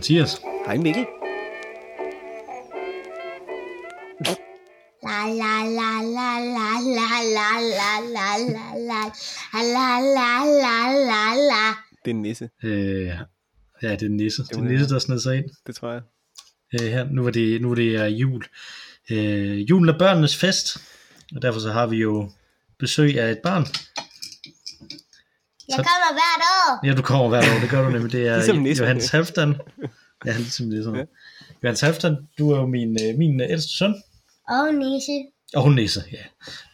Hej Mathias. Hej Mikkel. La la la la la la la la la la la la la la la la Det er en nisse, Øh, ja, det er Nisse. Det er må Nisse, der sned sig ind. det tror jeg. Øh, her, nu var det, nu var det uh, jul. Øh, julen er børnenes fest, og derfor så har vi jo besøg af et barn. Jeg kommer hvert år. Ja, du kommer hvert år, det gør du nemlig. Det er Ligesom Nisse. Johannes Halfdan. Ja, ligesom Nisse. Ja. Johannes Halfdan, du er jo min, øh, min øh, ældste søn. Og Nisse. Og hun nisse, ja.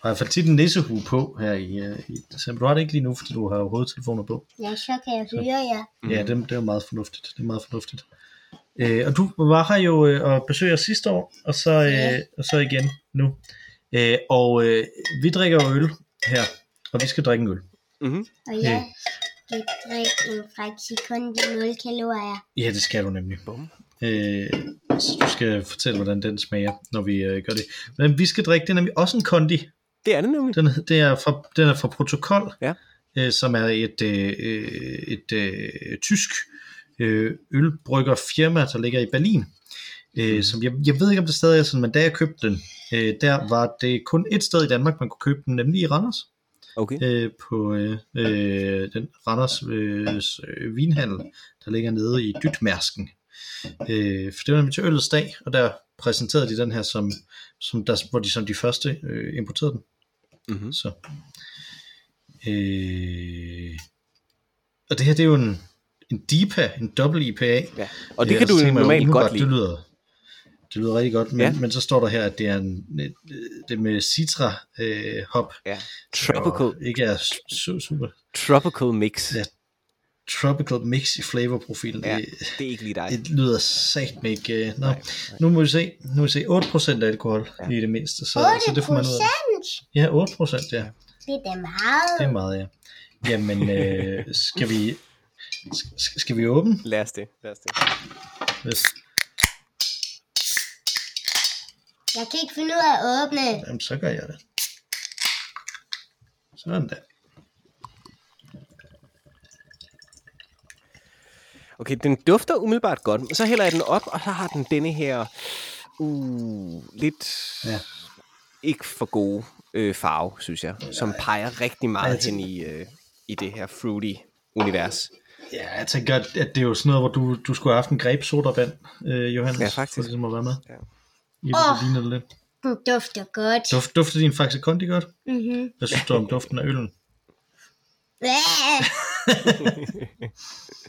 Og jeg har tit en nissehue på her i, uh, i december. Du har det ikke lige nu, fordi du har jo hovedtelefoner på. Ja, så kan jeg høre jer. Mm. Ja, det, det er jo meget fornuftigt. Det er meget fornuftigt. Øh, og du var her jo øh, og besøgte os sidste år, og så, øh, Ja. og så igen nu. Øh, og øh, vi drikker jo øl her, og vi skal drikke en øl. Mm-hmm. Og jeg skal drikke en Frexikondi 0 kalorier. Ja, det skal du nemlig. Bum. Øh, så du skal fortælle, hvordan den smager, når vi øh, gør det. Men vi skal drikke, det er nemlig også en kondi. Det er det nemlig. Den, det er fra, den er fra Protokol, Ja. øh, som er et, øh, øh, et øh, tysk øh, ølbryggerfirma, der ligger i Berlin. Øh, som jeg, jeg ved ikke, om det stadig er sådan, men da jeg købte den, øh, der var det kun et sted i Danmark, man kunne købe den, nemlig i Randers, Okay. øh, på øh, øh, den Randers øh, vinhandel, der ligger nede i Dytmærsken. Øh, for det var nemlig til ølets dag, og der præsenterede de den her, som, som der, hvor de som de første øh, importerede den. Mm-hmm. Så. Øh, og det her, det er jo en, en DIPA, en dobbelt IPA. Ja. Og det Øh, kan du jo normalt godt lide. Det lyder, det lyder rigtig godt, men, Ja. men så står der her, at det er en, det med citra øh, hop. Ja. Tropical, ikke er su- super. tropical mix. Ja. Tropical mix i flavorprofilen. Ja, Det, det er ikke lige dig. det lyder sagt med ikke. øh, Nå, Nej, nu må vi se. Nu må vi se 8% alkohol Ja. i det mindste. Så, 8 så det får man ud af. procent. Ja, 8%, ja. Det er meget. Det er meget, ja. Jamen, øh, skal vi skal, skal vi åbne? Lad os det. Lad os det. Hvis, Jeg kan ikke finde ud af at åbne. jamen, så gør jeg det. Sådan der. Okay, den dufter umiddelbart godt, men så hælder jeg den op, og så har den denne her uh, lidt Ja. ikke for gode øh, farve, synes jeg, som peger rigtig meget Altså- hen i, øh, i det her fruity univers. Ja, jeg tænker, at at det er jo sådan noget, hvor du, du skulle have haft en greb sodavand, øh, Johannes. Ja, faktisk. For ligesom at være med. Ja. I det, Åh. det ligner det lidt. Den dufter godt. Duft, dufter din Faxe Kondi godt? Mhm. Hvad synes du om duften af øllen?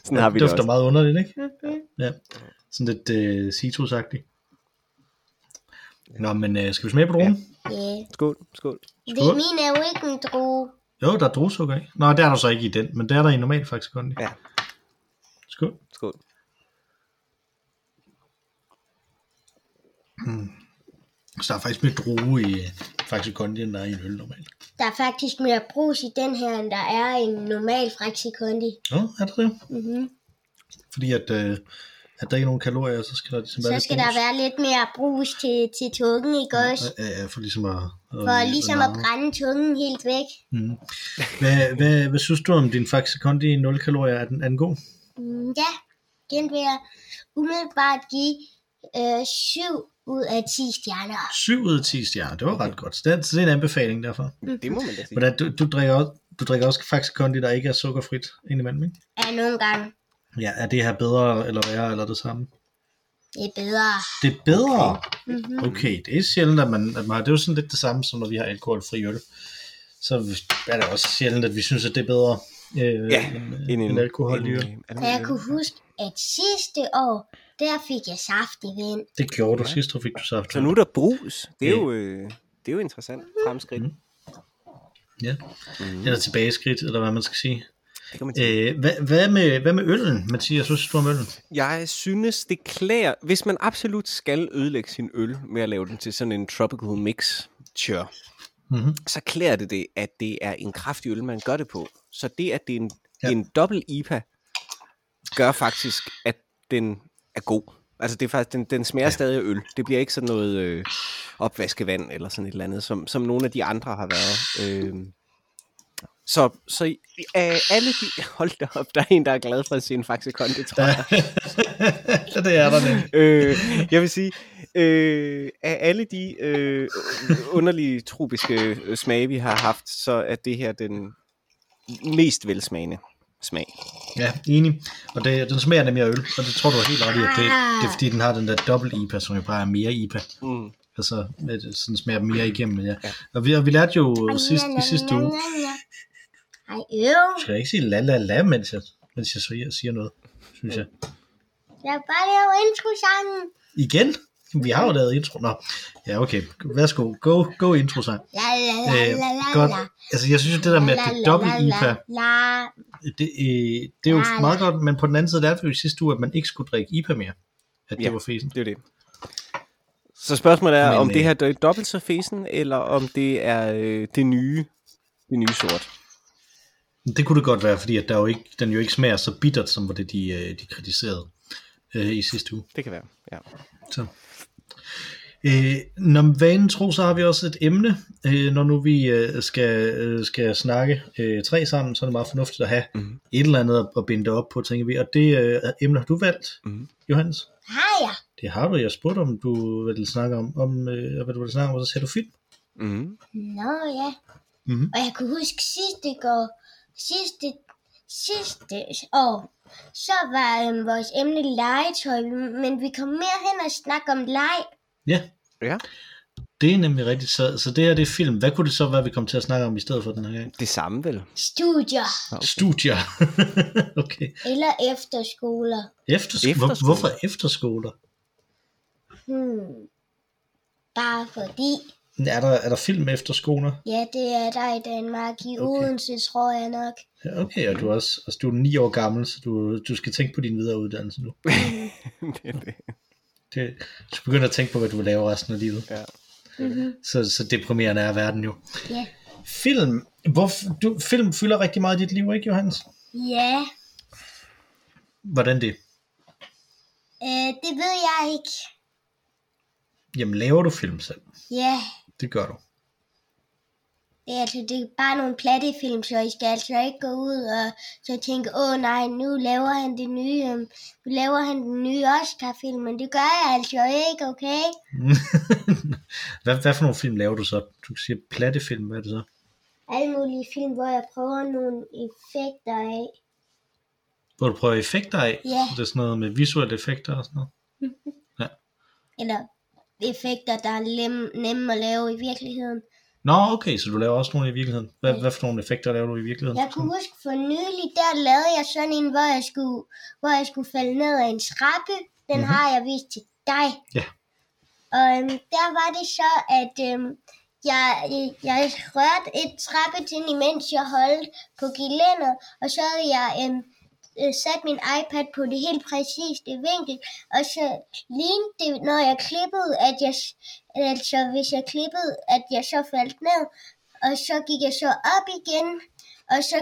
Sådan har vi det dufter også. meget underligt, ikke? Ja. Sådan lidt øh, citrusagtigt. Nå, men øh, skal vi smage på dronen? Ja. Skål, skål. Det Skål. min er jo ikke en droge. Jo, der er druesukker i. Nå, det er der så ikke i den, men det er der i normal Faxe Kondi. Ja. Skål. Skål. Så der er faktisk mere drue i Faxe Kondi, end der er i en øl normalt. Der er faktisk mere brus i den her, end der er i en normal Frexikondi. Nå, er det det? Mm-hmm. Fordi at, øh, at der ikke er nogen kalorier, så skal der ligesom være Så lidt skal der brus. være lidt mere brus til, til tungen, ikke også? Ja, ja, for ligesom at... For ligesom at brænde tungen helt væk. Mm. Hvad, hvad, hvad synes du om din Faxe Kondi 0 kalorier? Er den, er den god? Mm, ja, den vil jeg umiddelbart give øh, 7 ud af 10 stjerner. 7 ud af 10 stjerner, det var ret godt. Så det, er, så det er en anbefaling derfor. Det må man da sige. Hvordan, du, du, drikker også, du drikker også Faxe Kondi, der ikke er sukkerfrit indimellem, ikke? Ja, nogle gange. Ja, er det her bedre eller værre, eller det samme? Det er bedre. Det er bedre? Okay. Mm-hmm. Okay, det er sjældent, at man, at man har, det er jo sådan lidt det samme, som når vi har alkoholfri øl. Så er det også sjældent, at vi synes, at det er bedre øh, Ja, end, End end, en, end alkoholdig øl. en, en, Og jeg kunne huske, at sidste år, der fik jeg saft i vind. Det gjorde du Ja. sidst, du fik du saft. Så nu er der brus. Det er Ja. jo, øh, det er jo interessant fremskridt. Mhm. Ja, Mm. eller tilbageskridt, eller hvad man skal sige. Øh, hvad, hvad, med, hvad med øllen, Mathias? Hvad synes du om øllen? Jeg synes, det klæder... Hvis man absolut skal ødelægge sin øl med at lave den til sådan en tropical mix, sure, Mm-hmm. så klæder det det, at det er en kraftig øl, man gør det på. Så det, at det er en. Ja. en dobbelt IPA, gør faktisk, at den er god. Altså det er faktisk, den, den smager ja. Stadig øl. Det bliver ikke sådan noget øh, opvaskevand eller sådan et eller andet, som, som nogle af de andre har været. Øh, Så, så af alle de... Hold da op, der er en, der er glad for at se en Faxe Kondi, tror jeg. Ja, det er der nemlig. øh, jeg vil sige, øh, af alle de øh, underlige tropiske øh, smage, vi har haft, så er det her den mest velsmagende smag. Ja, enig. Og det, den smager nemlig af øl, og det tror du er helt ret i, at det, det er fordi, den har den der dobbelt IPA, som jo bare er mere IPA. Mm. Altså, sådan smager mere igennem, ja. Og vi, og vi lærte jo sidst, i sidste uge, skal jeg ikke sige la la la, mens jeg, mens jeg siger, siger noget, synes jeg. Jeg vil bare lave intro-sangen. Igen? Vi har jo lavet intro. Nå, ja okay. Værsgo. Go, go intro sang. La la la Øh, la la godt. Altså, jeg synes jo, det der med, at det er dobbelt IPA, det, øh, det er jo meget godt, men på den anden side lærte vi jo i sidste uge, at man ikke skulle drikke IPA mere. At det Ja. var fesen. Det er det. Så spørgsmålet er, Men, om det øh, her er dobbelt så fesen, eller om det er øh, det nye, det nye sort. Det kunne det godt være, fordi at der jo ikke, den jo ikke smager så bittert, som var det, de, øh, de kritiserede øh, i sidste uge. Det kan være, ja. Så. Øh, når vanen tro, så har vi også et emne. Øh, når nu vi øh, skal, øh, skal snakke øh, tre sammen, så er det meget fornuftigt at have Mhm. et eller andet at, at binde det op på, tænker vi. Og det øh, emne har du valgt, Mhm. Johannes. Har jeg? Det har du. Jeg spurgte, om du ville snakke om, om øh, hvad du ville snakke om, og så sagde du film. Mm. Nå ja. Mhm. Og jeg kunne huske sidste år, sidste, sidste år, så var øhm, vores emne legetøj, men vi kom mere hen og snakke om leg. Ja, Ja, det er nemlig rigtigt. Så, så det her det er film. Hvad kunne det så være, vi kom til at snakke om i stedet for den her gang? det samme vel. Studier Okay. Studier. okay. eller efterskoler. Eftersko- Efterskole. Hvor, hvorfor efterskoler? Hmm. Bare fordi, Er der, er der film efterskoler? ja, det er der i Danmark. I Okay. Odense, tror jeg nok. Ja, okay, og du er også altså, du er 9 år gammel, så du, du skal tænke på din videre uddannelse nu. det er det. Det, du skal begynde at tænke på, hvad du vil lave resten af livet. Ja. Mm-hmm. Så, så deprimerende er verden jo. Ja. Film. Hvor, du, film fylder rigtig meget i dit liv, ikke Johannes? Ja, Hvordan det? øh, det ved jeg ikke. Jamen, laver du film selv? Ja, Det gør du. Det altså, det er bare nogle platte film, så I skal altså ikke gå ud og så tænke, åh nej, nu laver han det nye, øhm, nu laver han den nye Oscar-film, men det gør jeg altså ikke, okay? hvad, hvad for nogle film laver du så? Du siger platte film, hvad er det så? Alle mulige film, hvor jeg prøver nogle effekter af. Hvor du prøver effekter af? Ja. Det er sådan noget med visuelle effekter og sådan noget? Eller effekter, der er lem, nemme at lave i virkeligheden. Nå, okay, så du laver også nogle i virkeligheden. Hvad, hvad for nogle effekter laver du i virkeligheden? Jeg kunne huske for nylig, der lavede jeg sådan en, hvor jeg skulle, hvor jeg skulle falde ned af en trappe. Den Mhm. mm-hmm. har jeg vist til dig. Ja. Og øhm, der var det så, at øhm, jeg, jeg, rørte et trappetrin, imens jeg holdt på gelænder, og så havde jeg øhm, øh, sat min iPad på det helt præcise vinkel, og så lignede det, når jeg klippede, at jeg, altså hvis jeg klippede, at jeg så faldt ned, og så gik jeg så op igen, og så,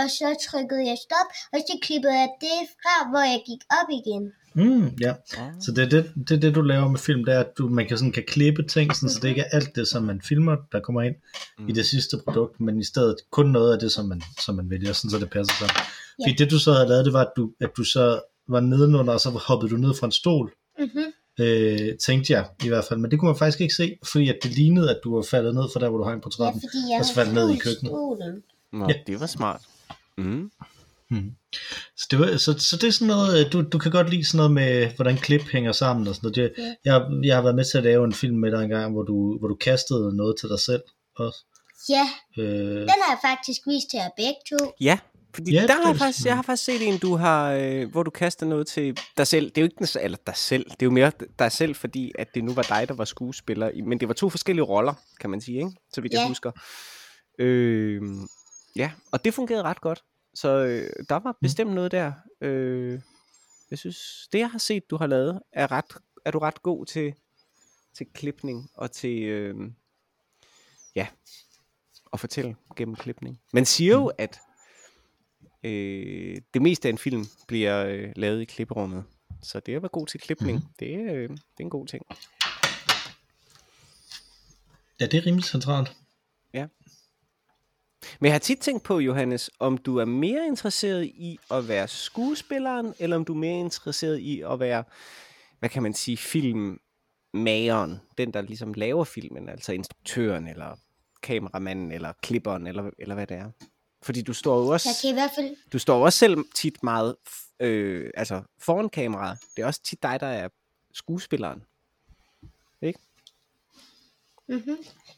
og så trykkede jeg stop, og så klippede jeg det fra, hvor jeg gik op igen. Mm, ja. Ah. Så det er det, det, det, du laver med film, det er, at du, man kan, sådan, kan klippe ting, sådan, så det ikke er alt det, som man filmer, der kommer ind mm. i det sidste produkt, men i stedet kun noget af det, som man, som man vælger, sådan, så det passer sammen. Ja. Fordi det, du så havde lavet, det var, at du, at du så var nedenunder, og så hoppede du ned fra en stol, Mm-hmm. øh, tænkte jeg i hvert fald. Men det kunne man faktisk ikke se, fordi at det lignede, at du var faldet ned fra der, hvor du hang på Ja, trappen. fordi jeg og så har faldt ned i køkkenet. stolen. Nå, Ja. det var smart. Mm. Så det, var, så, så det er sådan noget, øh, du, du kan godt lide sådan noget med, hvordan klip hænger sammen og sådan noget. Det, jeg, jeg har været med til at lave en film med dig engang, hvor du, hvor du kastede noget til dig selv også. Ja, Øh, den har jeg faktisk vist til jer begge to. Ja, fordi Ja, der er har jeg, faktisk, jeg har faktisk set en, du har, øh, hvor du kaster noget til dig selv. Det er jo ikke den, eller dig selv, det er jo mere dig selv, fordi at det nu var dig, der var skuespiller. Men det var to forskellige roller, kan man sige, ikke? så vidt jeg Ja. husker. Øh, ja, og det fungerede ret godt. Så øh, der var bestemt noget der. Øh, jeg synes, det jeg har set, du har lavet, er, ret, er du ret god til, til klipning og til, øh, ja, at fortælle gennem klipning. Man siger jo, at øh, det meste af en film bliver øh, lavet i klipperummet. Så det at være god til klipning, mm-hmm. det, øh, det er en god ting. ja, det er rimelig centralt. Ja. Men jeg har tit tænkt på, Johannes, om du er mere interesseret i at være skuespilleren, eller om du er mere interesseret i at være, hvad kan man sige, filmmageren, den der ligesom laver filmen, altså instruktøren, eller kameramanden, eller klipperen, eller, eller hvad det er. Fordi du står jo også, Jeg kan i hvert fald... du står også selv tit meget øh, altså foran kameraet. Det er også tit dig, der er skuespilleren. Mm-hmm.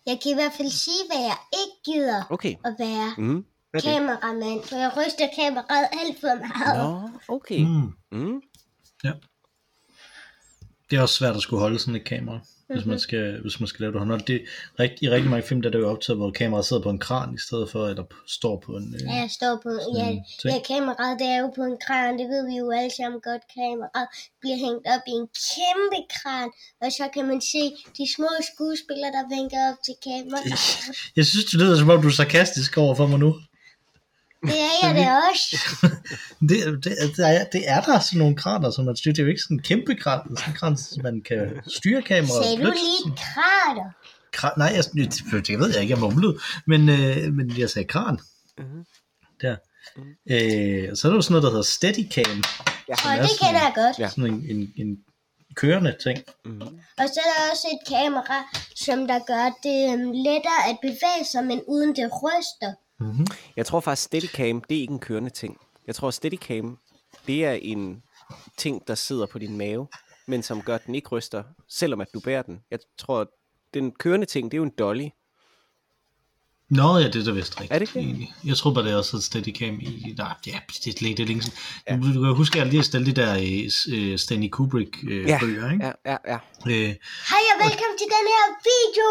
Jeg kan i hvert fald sige, hvad jeg ikke gider Okay. at være Mm. Hvad er kameramand, for jeg ryster kameraet alt for meget. Nå, okay. Mm. Mm. Det er også svært at skulle holde sådan et kamera, hvis man skal, hvis man skal lave det håndholdt. Det, rigt, I rigtig mange film, der er det jo optaget, hvor kameraet sidder på en kran i stedet for, eller p- står på en... Øh, Ja, jeg står på, ja, ting. ja, kameraet det er jo på en kran, det ved vi jo alle sammen godt. Kameraet bliver hængt op i en kæmpe kran, og så kan man se de små skuespillere, der vinker op til kameraet. Jeg synes, det lyder som om, du er sarkastisk over for mig nu. Det er jeg da også. Det, det, det, er, det er der sådan nogle krater, som man styrer. Det er jo ikke sådan en kæmpe kran, det er sådan en kran, som man kan styre kameraet. Sagde du lige krater? Kran, nej, jeg, det, det ved jeg ikke, jeg mumlede, men, øh, men jeg sagde kran. Mhm. Der. Øh, så er der jo sådan noget, der hedder Steadicam. Ja. Og det kender jeg godt. Sådan en, en, en kørende ting. Mm. Og så er der også et kamera, som der gør det øhm, lettere at bevæge sig, men uden det ryster. Mm-hmm. Jeg tror faktisk, Steadicam, det er ikke en kørende ting. Jeg tror, Steadicam, det er en ting, der sidder på din mave, men som gør, at den ikke ryster, selvom at du bærer den. Jeg tror, den kørende ting, det er jo en dolly. Nå ja, det er da vist rigtigt. Er det ikke. Jeg tror bare, det er også et Steadicam i... Nej, ja, det er længe, det er længe siden. Ja. Du, du kan huske, at jeg lige har stillet de der øh, Stanley Kubrick-bøger, øh, Ja, bøger, ikke? Ja, ja, ja. Øh, Hej og velkommen til den her video.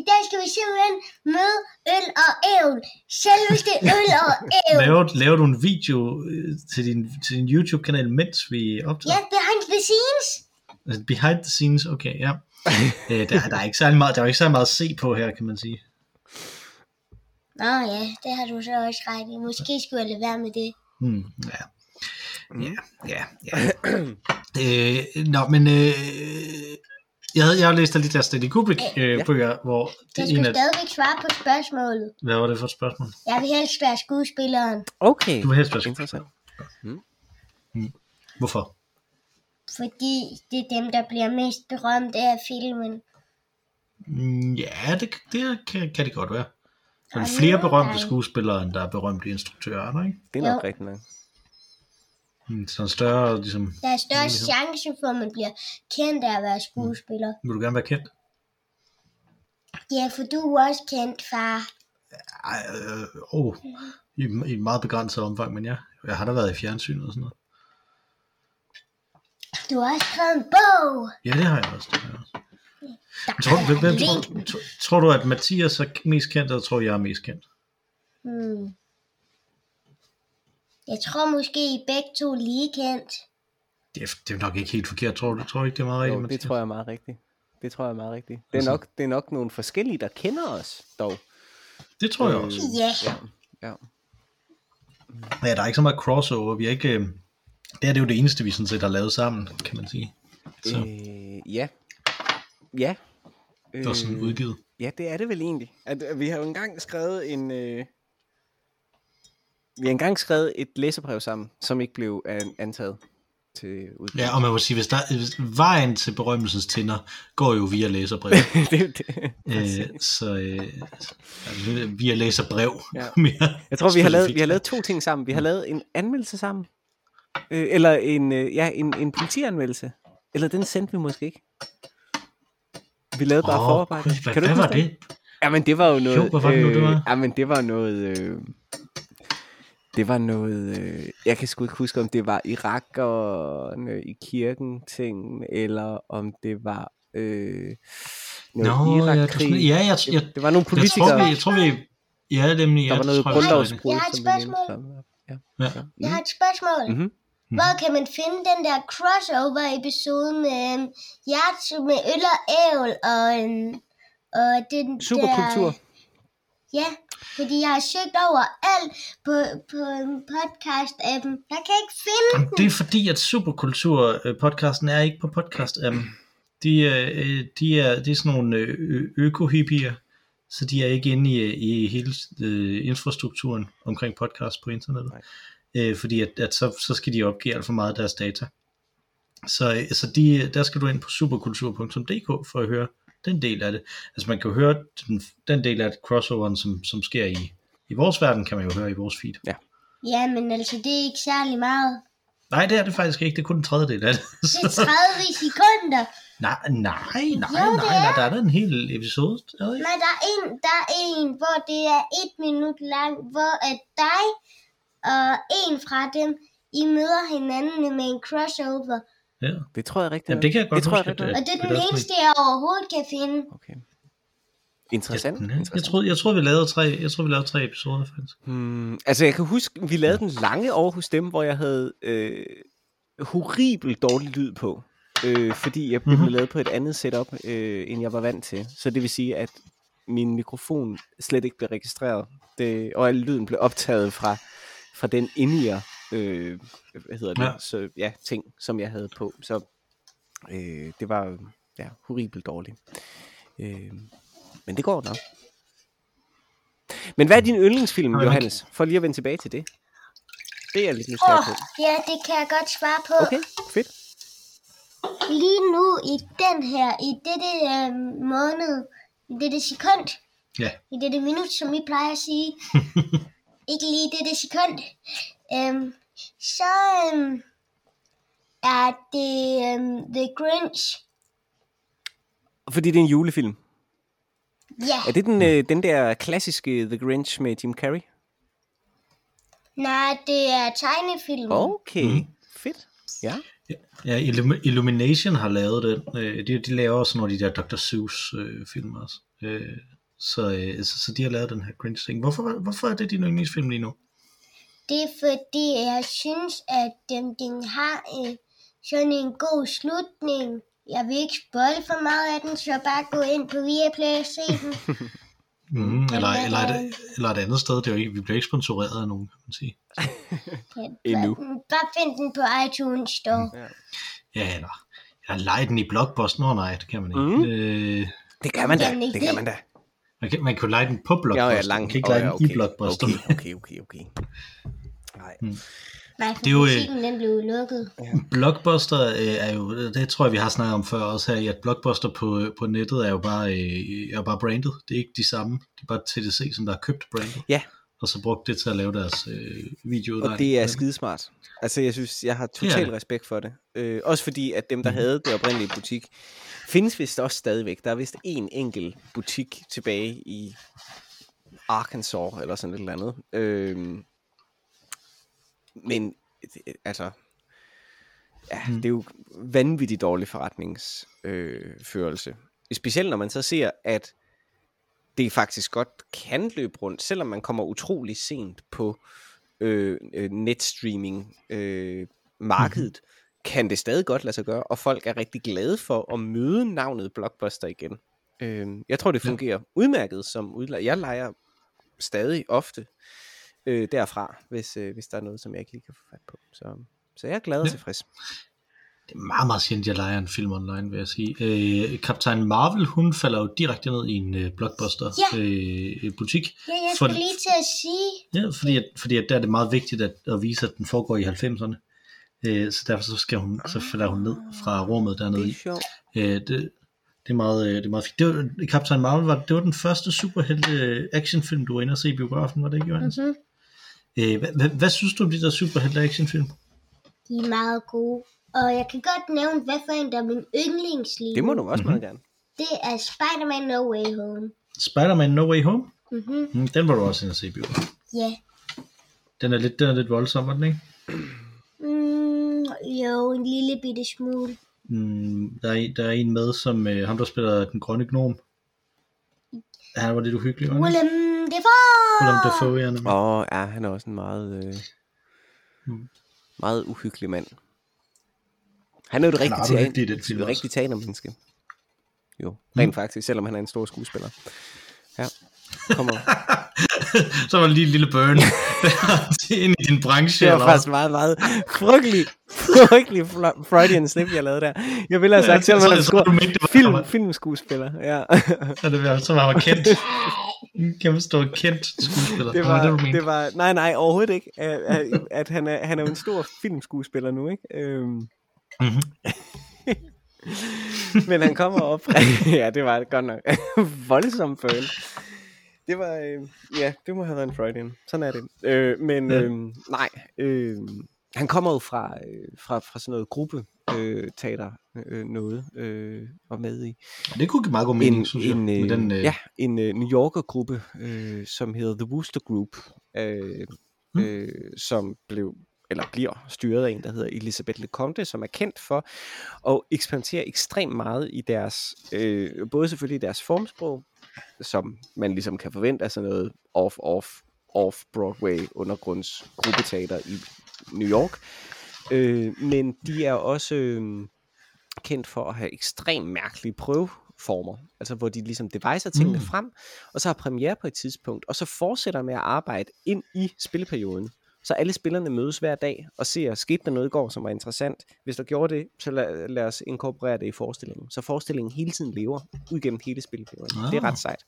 I dag skal vi simpelthen møde øl og ævl. Selveste øl og ævl. laver, laver du en video til din, til din YouTube-kanal, mens vi optager? Ja, behind the scenes. Altså, behind the scenes, okay, ja. øh, der, der, er ikke særlig meget, der er jo ikke særlig meget at se på her, kan man sige. Nå ja, det har du så også ret i. Måske skulle jeg lade være med det. Hmm, ja. Ja, ja, ja. øh, nå, men øh, jeg, havde, jeg har læst de der Stanley Kubrick-bøger, øh, hvor det Jeg er en skulle af... stadigvæk svare på spørgsmålet. Hvad var det for et spørgsmål? Jeg vil helst være skuespilleren, Okay. Du vil helst være Interessant. Hvorfor? fordi det er dem, der bliver mest berømte af filmen. Mm, Ja, det, det kan, kan det godt være. Så er flere berømte skuespillere, end der er berømte instruktører, er der ikke? Det er nok rigtigt nok. Mm, Så en større, ligesom, Der er større Mulighed. chance for, at man bliver kendt af at være skuespiller. vil du gerne være kendt? Ja, for du er også kendt, far. Ej, øh, oh, i, i et meget begrænset omfang, men ja, jeg har da været i fjernsynet og sådan noget. Du har også skrevet en bog. Ja, det har jeg også. Det har jeg også. Tror, er hvem, hvem, tror, tror, tror du, at Mathias er mest kendt, eller tror jeg er mest kendt? Hmm. Jeg tror måske, I er begge to lige kendt. Det er, det er nok ikke helt forkert, tror du? Tror du ikke, det er meget rigtigt, det tror jeg er meget rigtigt. Det tror jeg er meget rigtigt. Det er Altså- nok, det er nok nogle forskellige, der kender os, dog. Det tror jeg Øh, også. Ja. Ja, ja. Ja, der er ikke så meget crossover. Vi er ikke... øh, Det er det jo det eneste, vi sådan set har lavet sammen, kan man sige. Så Øh, ja. Ja. det er sådan Øh, udgivet. Ja, det er det vel egentlig. At, at vi har jo engang skrevet en... Øh... Vi har engang skrevet et læserbrev sammen, som ikke blev an- antaget til udgivelse. Ja, og man må sige, hvis, der, hvis vejen til berømmelsens tinder går jo via læserbrev. det, det. øh, så øh, altså, via læserbrev. Ja. mere Jeg tror, vi har, lavet, vi har lavet to ting sammen. Vi har lavet en anmeldelse sammen. Øh, eller en, øh, ja, en, en politianmeldelse. Eller den sendte vi måske ikke. Vi lavede bare Åh, forarbejde. gud, Hvad, Kan du hvad var huske det? Jamen, det var jo noget... hvad var det nu, det var? Jamen, det var noget... Øh, det var noget... Øh, jeg kan sgu ikke huske, om det var irakerne i kirken ting, eller om det var øh, noget Nå, ja, Irak-krig. det, ja, jeg, jeg, det, det var nogle jeg, tror, politikere. vi, jeg tror, vi... Ja, nemlig. der ja, var noget det var det. grundlovsbrud, Jeg har et som vi nævnte sammen. Ja. Ja. Ja. Jeg har et spørgsmål. Mhm. Hvor kan man finde den der crossover-episode med øhm, Hjert med øl og ævl og, øhm, og den Superkultur. der... Ja, fordi jeg har søgt over alt på, på podcast-appen. Jeg kan ikke finde Jamen, Det er fordi, at Superkultur-podcasten er ikke på podcast -appen. De, er, øh, de, er, de er sådan nogle øh, øko-hippier, så de er ikke inde i, i hele øh, infrastrukturen omkring podcast på internettet. Øh, fordi at, at så, så skal de opgive alt for meget af deres data. Så, så de, der skal du ind på superkultur.dk for at høre den del af det. Altså man kan jo høre den, den del af crossoveren, som, som sker i, i vores verden, kan man jo høre i vores feed. Ja. Ja, men altså, det er ikke særlig meget. Nej, det er det faktisk ikke. Det er kun en tredjedel af det. Det er 30 sekunder. nej, nej, nej, Jo, nej, nej, er. nej, der er da en hel episode. Er der ikke? Nej, der er en, der er en, hvor det er et minut lang, hvor at dig og en fra dem, I møder hinanden med en crossover. Ja. Det tror jeg rigtigt. Jamen, det kan jeg godt det tror huske, jeg rigtigt. at- Og det er det den eneste, jeg overhovedet kan finde. Okay. Interessant. Ja, interessant. jeg, troede, jeg tror vi lavede tre, jeg tror vi lavede tre episoder faktisk. Hmm, altså jeg kan huske, vi lavede den lange over hos dem, hvor jeg havde øh, horribelt dårlig lyd på. Øh, fordi jeg blev Mhm. mm-hmm. lavet på et andet setup, øh, end jeg var vant til. Så det vil sige, at min mikrofon slet ikke blev registreret. Det, og al lyden blev optaget fra, fra den indie øh, hvad hedder det, Ja. Så, ja, ting, som jeg havde på. Så øh, det var ja, horribelt dårligt. Øh, men det går nok. Men hvad er din yndlingsfilm, Johannes? For lige at vende tilbage til det. Det er jeg lidt nysgerrig oh, på. ja, det kan jeg godt svare på. Okay, fedt. Lige nu i den her, i dette øh, måned, i dette sekund, Ja. i dette minut, som vi plejer at sige, ikke lige i dette sekund, øhm, så øhm, er det øhm, The Grinch. Fordi det er en julefilm. Ja, Er det den, øh, den der klassiske The Grinch med Jim Carrey? nej, det er tegnefilm. Okay, Mhm. fedt. Ja. Ja, Illum- Illumination har lavet den. Øh, de, de laver også nogle af de der Dr. Seuss øh, film også. Øh, så, øh, så, så de har lavet den her Grinch ting. Hvorfor, hvorfor er det din yndlingsfilm lige nu? Det er fordi, jeg synes, at den, den har øh, sådan en god slutning. Jeg vil ikke spoil for meget af den, så bare gå ind på Viaplay og se den. Mm, eller, eller, er et, eller et andet sted. Det er jo ikke, vi bliver ikke sponsoreret af nogen, kan man sige. Ja, Endnu. Bare, find den på iTunes Store. Ja, eller, eller lege den i Blockbuster. Nå nej, det kan man ikke. Mhm. Øh, Det kan man da. Det kan man da. Man, kan, man kan jo lege den på Ja, Blockbuster. ja, lang. Man kan ikke Åh, lege ja, den i Blockbuster. Okay, okay, okay, okay. Nej. Nej, for Det er jo, øh, butikken den blev lukket. Blockbuster øh, er jo, det tror jeg, vi har snakket om før også her, i at Blockbuster på, på nettet er jo bare, øh, er bare brandet. Det er ikke de samme. Det er bare TDC, som der har købt brandet. Ja. Og så brugt det til at lave deres øh, video. Og det er skidesmart. Altså, jeg synes, jeg har total det. respekt for det. Øh, også fordi, at dem, der Mhm. havde det oprindelige butik, findes vist også stadigvæk. Der er vist en enkelt butik tilbage i Arkansas, eller sådan et eller andet. Øh, men, altså, ja, Mm. det er jo vanvittigt dårlig forretningsførelse. Øh. Specielt når man så ser, at det faktisk godt kan løbe rundt, selvom man kommer utrolig sent på øh, øh, netstreaming øh, markedet, mm-hmm. Kan det stadig godt lade sig gøre, og folk er rigtig glade for at møde navnet Blockbuster igen. Øh, jeg tror, det Ja. fungerer udmærket som udlejer. Jeg leger stadig ofte øh, derfra, hvis, øh, hvis der er noget, som jeg ikke lige kan få fat på. Så, så jeg er glad og Ja. tilfreds. Det er meget, meget sjældent, jeg leger en film online, vil jeg sige. Øh, Captain Marvel, hun falder jo direkte ned i en øh, Blockbuster Ja. øh, butik. Ja, jeg For- skulle lige til at sige, Ja, fordi, at, fordi at der er det meget vigtigt at, at vise, at den foregår i 90'erne. Øh, så derfor så, skal hun, så falder hun ned fra rummet dernede Det i. er sjovt. Øh, det, det er meget, øh, det er meget fint. Det var, Captain Marvel var, det var den første superhelte øh, actionfilm, du var inde og se i biografen, var det ikke, Johannes? mm-hmm, Øh, hvad, hvad, hvad, synes du om de der superhelte actionfilm? de er meget gode. Og jeg kan godt nævne, hvad for en, der er min yndlingslige. Det må du også Mhm. meget gerne. Det er Spider-Man No Way Home. Spider-Man No Way Home? Mm-hmm. Mm, den var du også inde og se i biografen. Ja. Den er lidt, den er lidt voldsom, var den ikke? Mm, jo, en lille bitte smule. Mm, der, er, en- der er en med, som øh, ham, der spiller den grønne gnom. Han var lidt uhyggelig, var? Willem Dafoe! Willem Dafoe, ja. Åh, ja, han er også en meget, øh, Mm. meget uhyggelig mand. Han er jo et er rigtigt teater, film et også. rigtigt teatermenneske. Jo, rent faktisk, selvom han er en stor skuespiller. Ja, kommer. så var det lige en lille burn ind i din branche. Det var eller faktisk meget, meget frygtelig, frygtelig Freudian slip, jeg lavede der. Jeg ville have sagt så- man det var- film, filmskuespiller. Ja. Så det var, så var han kendt. En kæmpe stor kendt skuespiller. Det var var, det, mente. det var, nej, nej, overhovedet ikke. At, at, han, er, han er jo en stor filmskuespiller nu, ikke? Øhm, Mhm. men han kommer op. ja, det var godt nok. Voldsom burn. Det var, øh, ja, det må have været en Freudian. Sådan er det. Øh, men Ja. øh, nej, øh, han kommer jo fra, øh, fra, fra sådan noget gruppe øh, teater øh, noget øh, og med i Det kunne give meget god mening, en, synes jeg. en, med øh, den, øh, ja, en øh, New Yorker gruppe, øh, som hedder The Wooster Group, øh, Mm. øh, som blev eller bliver styret af en, der hedder Elisabeth Leconte, som er kendt for at eksperimentere ekstremt meget i deres, øh, både selvfølgelig i deres formsprog, som man ligesom kan forvente af sådan noget off-off, off-Broadway undergrunds gruppeteater i New York, øh, men de er også øh, kendt for at have ekstremt mærkelige prøveformer, altså hvor de ligesom deviser tingene Mm. frem, og så har premiere på et tidspunkt, og så fortsætter med at arbejde ind i spilleperioden. Så alle spillerne mødes hver dag og ser, skete der noget i går, som var interessant. Hvis der gjorde det, så lad, lad os inkorporere det i forestillingen. Så forestillingen hele tiden lever ud gennem hele spilleperioden. Ah. Det er Ah. ret sejt.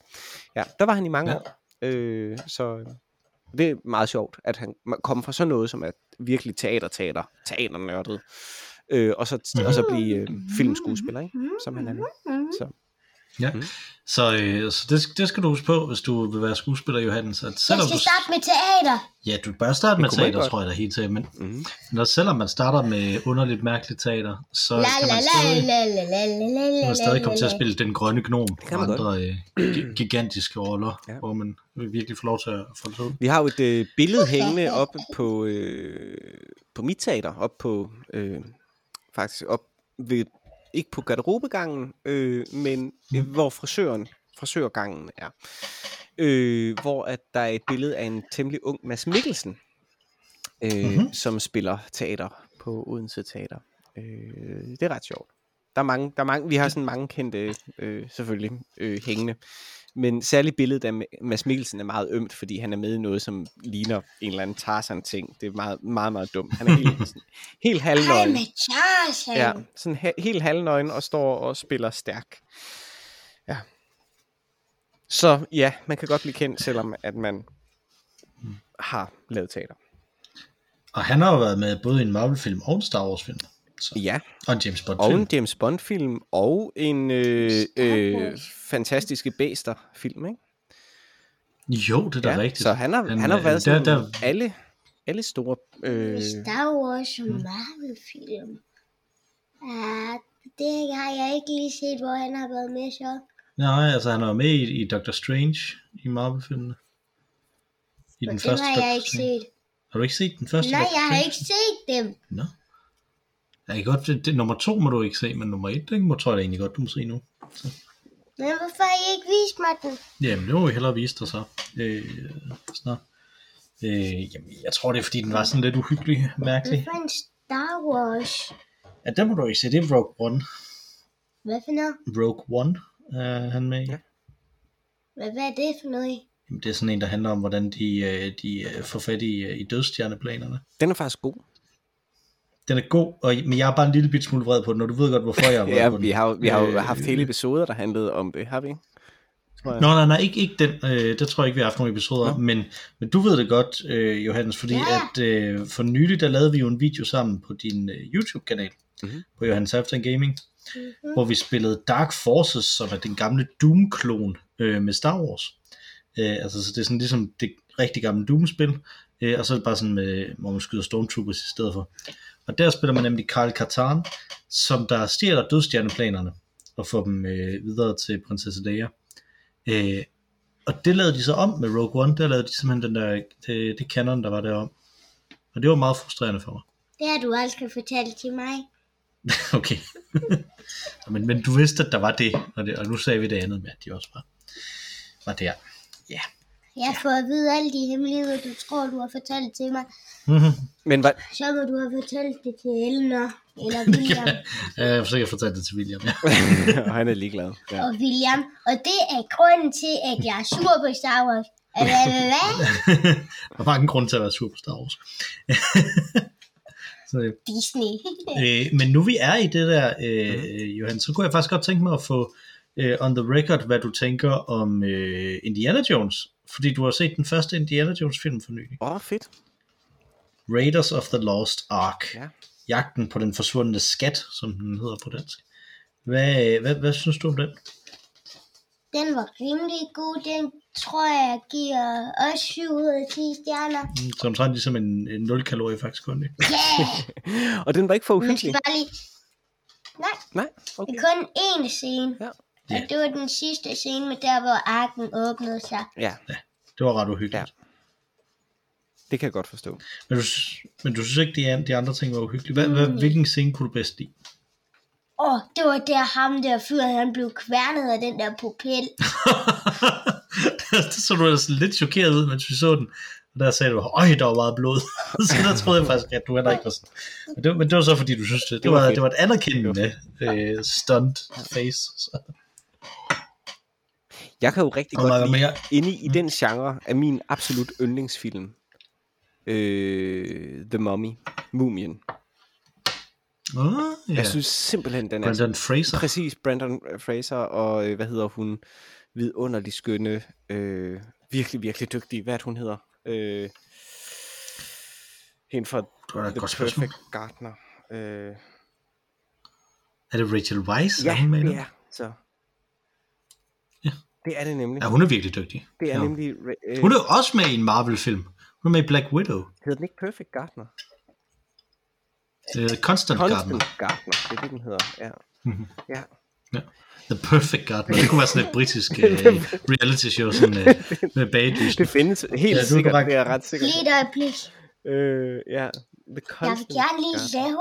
Ja, der var han i mange Ja. år. Øh, så det er meget sjovt, at han kommer fra sådan noget, som er virkelig teater-teater, teaternørdet, øh, og, så, og så blive øh, filmskuespiller, ikke? som han er nu. Så, Ja. Mm. Så, øh, så det, det skal du huske på, hvis du vil være skuespiller, Johannes. At Jeg selvom skal du, starte med teater. ja, du bør starte med teater, godt. tror jeg da helt til. Men mm. når, selvom man starter med underligt mærkeligt teater, så La kan man stadig, la la la la la man stadig komme til at spille den grønne gnom og andre øh, gi- gigantiske roller, Ja. ja. hvor man virkelig får lov til at få det ud. Vi har jo et øh, billede hængende op på, øh, på mit teater, op på, øh, faktisk op ved, ikke på garderobegangen, øh, men øh, hvor frisøren, frisørgangen er. Øh, hvor at der er et billede af en temmelig ung Mads Mikkelsen, øh, Mhm. mm-hmm. som spiller teater på Odense Teater. Øh, det er ret sjovt. Der er mange, der er mange, vi har sådan mange kendte, øh, selvfølgelig, øh, hængende. Men særligt billedet af Ma- Mads Mikkelsen er meget ømt, fordi han er med i noget, som ligner en eller anden Tarzan-ting. Det er meget, meget, meget dumt. Han er helt, sådan, helt Hej halvnøgen. med Tarzan. Ja, sådan he- helt halvnøgen og står og spiller stærk. Ja. Så ja, man kan godt blive kendt, selvom at man har lavet teater. Og han har jo været med både i en Marvel-film og en Star Wars-film. Så, Ja, og en James og Bond-film. en James Bond-film, og en øh, øh, fantastiske bæster-film, ikke? Jo, det er da ja, rigtigt. Så han har, han, han har øh, været sådan der, der, alle, alle store... Øh, Star Wars og Marvel-film. Ja, det har jeg ikke lige set, hvor han har været med så. Nej, altså han var med i, i Doctor Strange i Marvel-filmene. I den Den første har Doctor jeg ikke Strange. set. Har du ikke set den første Nej, Doctor jeg har Strange? ikke set dem. Nå. Jeg kan godt, det, det, nummer to må du ikke se, men nummer et, det må, tror jeg da egentlig godt, du må se nu. Men hvorfor har I ikke vist mig den? Jamen, det må vi hellere vise dig så. Øh, snart. Øh, jamen, jeg tror, det er, fordi den var sådan lidt uhyggelig, mærkelig. Hvorfor en Star Wars? Ja, den må du ikke se. Det er Rogue One. Hvad for noget? Rogue One er han med. Ja. Hvad, hvad er det for noget? Jamen, det er sådan en, der handler om, hvordan de, øh, de øh, får fat i, øh, i dødstjerneplanerne. den er faktisk god. Den er god, og, men jeg er bare en lille bit smule vred på den, og du ved godt, hvorfor jeg er vred Ja, på den. vi har, jo- vi har jo Øh, haft hele episoder, der handlede om det, har vi ikke? Tror jeg. Nå, nej, nej, ikke, ikke den. Øh, det tror jeg ikke, vi har haft nogle episoder om. Men, men du ved det godt, øh, Johannes, fordi Ja. at øh, for nylig, der lavede vi jo en video sammen på din øh, YouTube-kanal, Mhm. på Johannes Afton Gaming, Mhm. hvor vi spillede Dark Forces, som er den gamle Doom-klon øh, med Star Wars. Øh, altså, så det er sådan ligesom det rigtig gamle Doom-spil, øh, og så er det bare sådan, med, hvor man skyder Stormtroopers i stedet for. Og der spiller man nemlig Karl Katarn, som der stjæler dødstjerneplanerne, og får dem øh, videre til prinsesse Leia. Øh, og det lavede de så om med Rogue One, der lavede de simpelthen den der, det, det canon, der var derom. Og det var meget frustrerende for mig. Det har du aldrig fortalt til mig. Okay. men, men du vidste, at der var det, og, det, og nu sagde vi det andet med, at de også var, var der. Ja. Jeg får at vide alle de hemmeligheder, du tror, du har fortalt til mig. Mm-hmm. Men hvad, Så må du have fortalt det til Elner eller William. Jeg har sikkert fortalt det til William, ja. og han er ligeglad. Ja. og William. Og det er grunden til, at jeg er sur på Star Wars. Hvad? Hvad? der var mange grund til at være sur på Star Wars. så, øh, Disney. øh, men nu vi er i det der, øh, Johan, så kunne jeg faktisk godt tænke mig at få øh, on the record, hvad du tænker om øh, Indiana Jones. Fordi du har set den første Indiana Jones film for nylig. Åh, oh, fedt. Raiders of the Lost Ark. Ja. Jagten på den forsvundne skat, som den hedder på dansk. Hvad, hvad, hvad synes du om den? Den var rimelig god. Den tror jeg giver også 7 ud af 10 stjerner. Mm, Så omtrent ligesom en, en 0 kalorier faktisk kun. ikke? Yeah! Og den var ikke for Man skal uhyggelig. bare lige... Nej, Nej, det okay. er kun én scene. Ja. Og det var den sidste scene med der, hvor arken åbnede sig. Ja, Det var ret uhyggeligt. Ja. det kan jeg godt forstå. Men, du, men du synes ikke, de, an- de andre ting var uhyggelige? Hvad, hvad, hvilken scene kunne du bedst lide? Åh, oh, det var der ham der fyr, han blev kværnet af den der propel. det så du altså lidt chokeret ud, mens vi så den. Og der sagde du, øj, der var meget blod. så der troede jeg faktisk, at du heller ikke var sådan. Men det, men det var så fordi, du synes, det, det, Det var det var et anerkendende øh, stunt face. Så. Jeg kan jo rigtig godt lide, mere. inde i, i den genre, er min absolut yndlingsfilm. Øh, The Mummy. Mumien. Oh, ja. Jeg synes simpelthen, den er Brendan Fraser. Præcis, Brandon Fraser og, øh, hvad hedder hun, vidunderlig skønne, øh, virkelig, virkelig dygtig, hvad hun hedder? Øh, hende fra The godt spørgsmål. Perfect Gardener. Øh, Er det Rachel Weisz? ja, er, så. Ja. Det er det nemlig. Ja, hun er virkelig dygtig. Det er ja. nemlig, øh, Hun er også med i en Marvel-film. Hun er med i Black Widow. hedder den ikke Perfect Gardener? Uh, Constant, Constant Gardener. Gardener, det er det, den hedder, ja. Mhm. Ja, The Perfect Gardener. Det kunne være sådan et britisk uh, reality show sådan, uh, med bagdysten. det findes helt Ja, ja, er sikkert, det er jeg ret sikker Lige et øjeblik. Øh, ja, The Jeg vil gerne lige lave...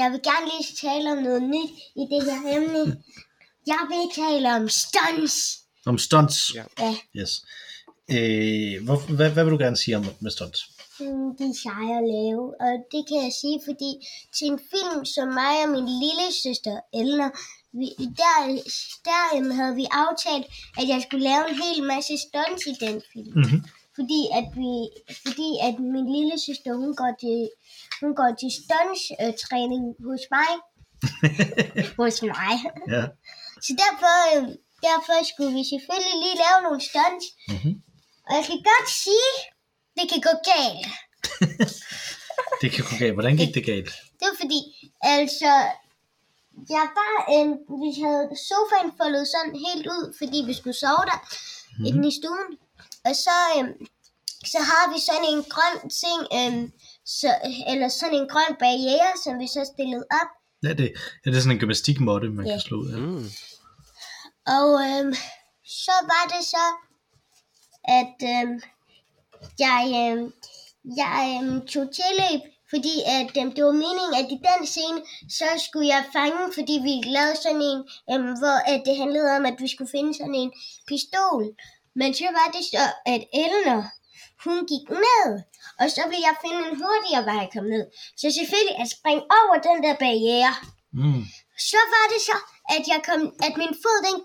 Jeg vil gerne lige tale om noget nyt i det her emne. Jeg vil tale om stunts. Om stunts. Ja. Ja, Yes. Øh, hvor, hvad, hvad vil du gerne sige om med stunts? mm, de er seje at lave. Og det kan jeg sige, fordi til en film som mig og min lille søster Elner, vi, der, der øhm, havde vi aftalt, at jeg skulle lave en hel masse stunts i den film. Mm-hmm. Fordi at, vi, fordi at min lille søster, hun går til, hun går til stunts øh, træning hos mig. hos mig. Ja. Så derfor, øh, derfor skulle vi selvfølgelig lige lave nogle stunts. Mhm. Og jeg kan godt sige, det kan gå galt. Det kan gå galt. Hvordan gik det galt? Det var fordi, altså, jeg var, øh, vi havde sofaen foldet sådan helt ud, fordi vi skulle sove der mm. inde i stuen. Og så, øh, så har vi sådan en grøn ting, øh, så, eller sådan en grøn barriere, som vi så stillede op. Ja, det, ja, det er sådan en gymnastikmåtte, man Ja. kan slå ud af. Mm. Og øhm, så var det så, at øhm, jeg, øhm, jeg øhm, tog tilløb, fordi at, øhm, det var meningen, at i den scene, så skulle jeg fange, fordi vi lavede sådan en, øhm, hvor at det handlede om, at vi skulle finde sådan en pistol. Men så var det så, at Elner, hun gik ned, og så ville jeg finde en hurtigere vej at komme ned. Så selvfølgelig at springe over den der barriere. Mm. Så var det så, at, jeg kom, at min fod, den,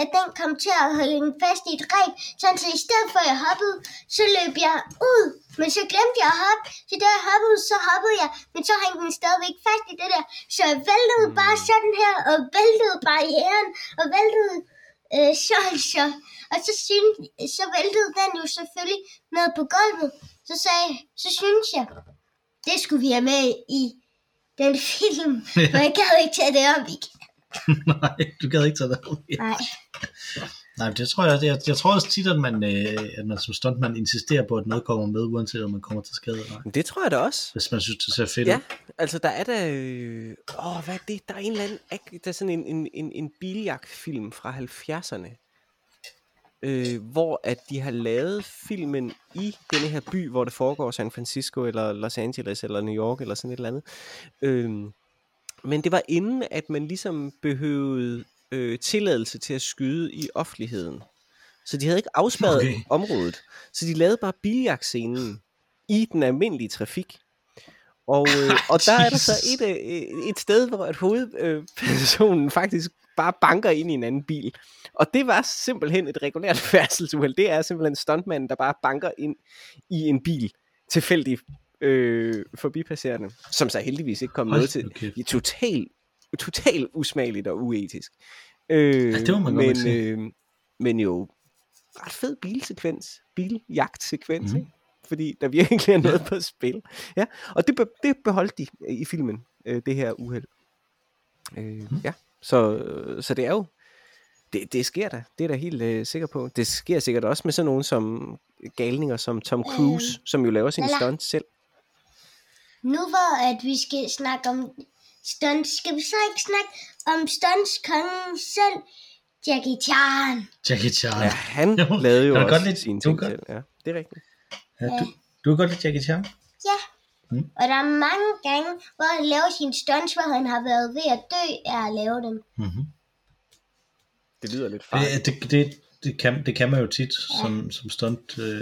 at den kom til at holde den fast i et reb. Sådan så i stedet for at jeg hoppede, så løb jeg ud. Men så glemte jeg at hoppe. Så da jeg hoppede, så hoppede jeg. Men så hængte den stadigvæk fast i det der. Så jeg væltede bare sådan her, og væltede barrieren, og væltede øh, så, så. Og så, synes, så væltede den jo selvfølgelig ned på gulvet. Så sagde så synes jeg, det skulle vi have med i den film. For jeg gad ikke tage det op igen. Nej, du gad ikke tage det op. Nej. Nej, men det tror jeg, jeg, jeg tror også tit, at man, øh, at man som stuntman insisterer på, at noget kommer med, uanset om man kommer til skade eller det tror jeg da også. Hvis man synes, det ser fedt Ja, altså der er da... Øh, åh, hvad er det? Der er en eller anden... Der er sådan en, en, en, en biljagtfilm fra 70'erne. Øh, hvor at de har lavet filmen i denne her by, hvor det foregår San Francisco, eller Los Angeles, eller New York, eller sådan et eller andet. Øh, men det var inden, at man ligesom behøvede øh, tilladelse til at skyde i offentligheden. Så de havde ikke afspærret Okay. området. Så de lavede bare biljagtscenen i den almindelige trafik. Og, øh, og der er der så et, øh, et sted, hvor at hovedpersonen faktisk bare banker ind i en anden bil. Og det var simpelthen et regulært færdselsuheld. Det er simpelthen stuntmanden, der bare banker ind i en bil tilfældigt øh, forbipasserende, som så heldigvis ikke kom Hold noget til. kæft. Det er totalt, totalt usmageligt og uetisk. Øh, Ja, det må man men, øh, men jo, ret fed bilsekvens, biljagtsekvens, mm. ikke? fordi der virkelig er noget på spil. Ja, og det, be, det beholdt de i filmen, øh, det her uheld. Øh, mm. Ja, så, så det er jo, det, det sker da, det er da helt øh, sikker på. Det sker sikkert også med sådan nogen som galninger som Tom Cruise, Øhm, som jo laver sine Lala. stunts selv. Nu hvor at vi skal snakke om stunts, skal vi så ikke snakke om stunts kongen selv, Jackie Chan? Jackie Chan. Ja, han Jo, lavede jo også godt lide- sine du ting selv. Ja, det er rigtigt. Ja, du, du kan godt lide Jackie Chan? Ja. Mm. Og der er mange gange, hvor han laver sine stunts, hvor han har været ved at dø af at lave dem. Mm-hmm. Det lyder lidt farligt. Det, det, det, det, kan, det kan man jo tit som, som stunt øh,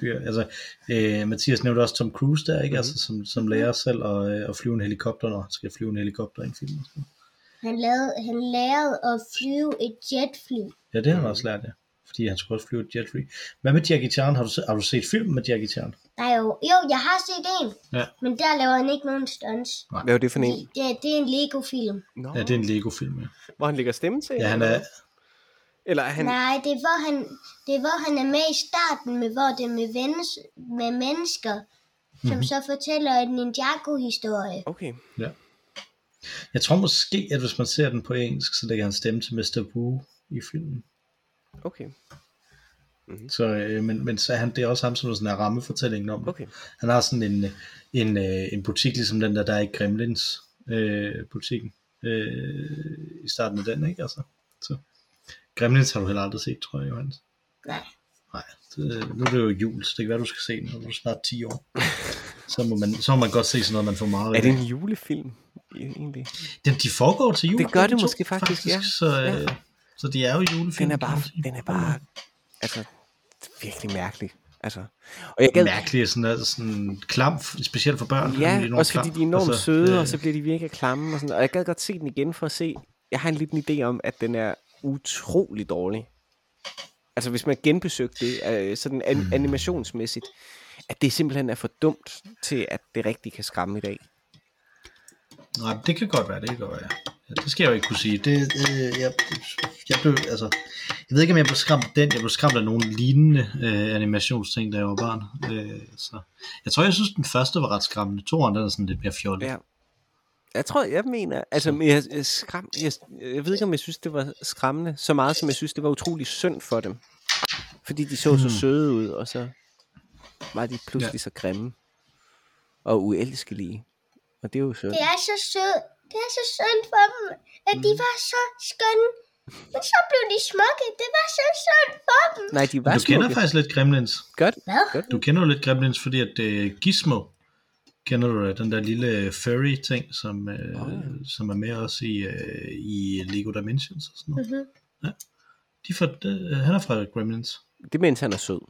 fyr. Altså, øh, Mathias nævnte også Tom Cruise der, ikke? Mm-hmm. Altså, som, som lærer selv at, øh, at flyve en helikopter, når han skal flyve en helikopter i en film. Han, lavede, han lærte at flyve et jetfly. Ja, det har han også lært, ja. Fordi han skulle også flyve et jetfly. Hvad med Jackie Chan? Har du, har du set film med Jackie Chan? Nej, jo, jo, jeg har set en, Ja. men der laver han ikke nogen stunts. Hvad var det for en? Det, det er en Lego-film. Nå, Ja, det er en Lego-film, ja. Hvor han lægger stemme til? Ja, han er? Eller er han... Nej, det er, hvor han, det er, hvor han er med i starten, med, hvor det er med, vens, med mennesker, som Mhm. mm-hmm. så fortæller en Ninjago-historie. Okay. ja. Jeg tror måske, at hvis man ser den på engelsk, så lægger han stemme til Mr. Wu i filmen. Okay. Så, øh, men, men så er han, det er også ham, som er sådan en rammefortælling om. Okay. Han har sådan en, en, øh, en butik, ligesom den der, der er i Gremlins øh, butikken. Øh, I starten af den, ikke? Altså, så. Gremlins har du heller aldrig set, tror jeg, Johannes. Nej. Nej, det, nu er det jo jul, så det kan være, du skal se den, når du er snart 10 år. Så må, man, så må man godt se sådan noget, man får meget Er af. det en julefilm, i- egentlig? Den, de foregår til jul. Det gør det måske faktisk, ja. Så, øh, Ja. Så de er jo julefilm. Den er bare, den er bare, altså, virkelig mærkelig. Altså, og jeg gad, mærkeligt, sådan, altså, sådan klam, specielt for børn. ja, enormt også fordi klam. de er enormt Altså, søde, øh, og så bliver de virkelig klamme. Og, sådan, og jeg gad godt se den igen for at se, jeg har en liten idé om, at den er utrolig dårlig. Altså hvis man genbesøgte det, øh, sådan an, Hmm. animationsmæssigt, at det simpelthen er for dumt til, at det rigtig kan skræmme i dag. Nej, det kan godt være, det kan godt være. Ja, det skal jeg jo ikke kunne sige. Det, øh, jeg, jeg blev, altså, jeg ved ikke, om jeg blev skræmt af den. Jeg blev skræmt af nogle lignende øh, animationsting, da jeg var barn. Øh, så. Jeg tror, jeg synes, den første var ret skræmmende. Toren, den er sådan lidt mere fjollet. Ja. Jeg tror, jeg mener, altså, men jeg, jeg, skræm, jeg, jeg ved ikke, om jeg synes, det var skræmmende, så meget som jeg synes, det var utrolig synd for dem. Fordi de så så Hmm. søde ud, og så var de pludselig ja. så grimme og uelskelige. Og det er jo synd. Det er så sød. Det er så synd for dem, at de var så skønne. Men så blev de smukke. Det var så synd for dem. Nej, de var Men du kender smukke. faktisk lidt Gremlins. Godt. Hvad? Du kender jo lidt Gremlins, fordi at øh, Gizmo, kender du det? den der lille furry ting, som, Åh, ja. som er med også i, øh, i Lego Dimensions og sådan noget. Mm-hmm. De får, øh, han er fra Gremlins. Det mens han er sød.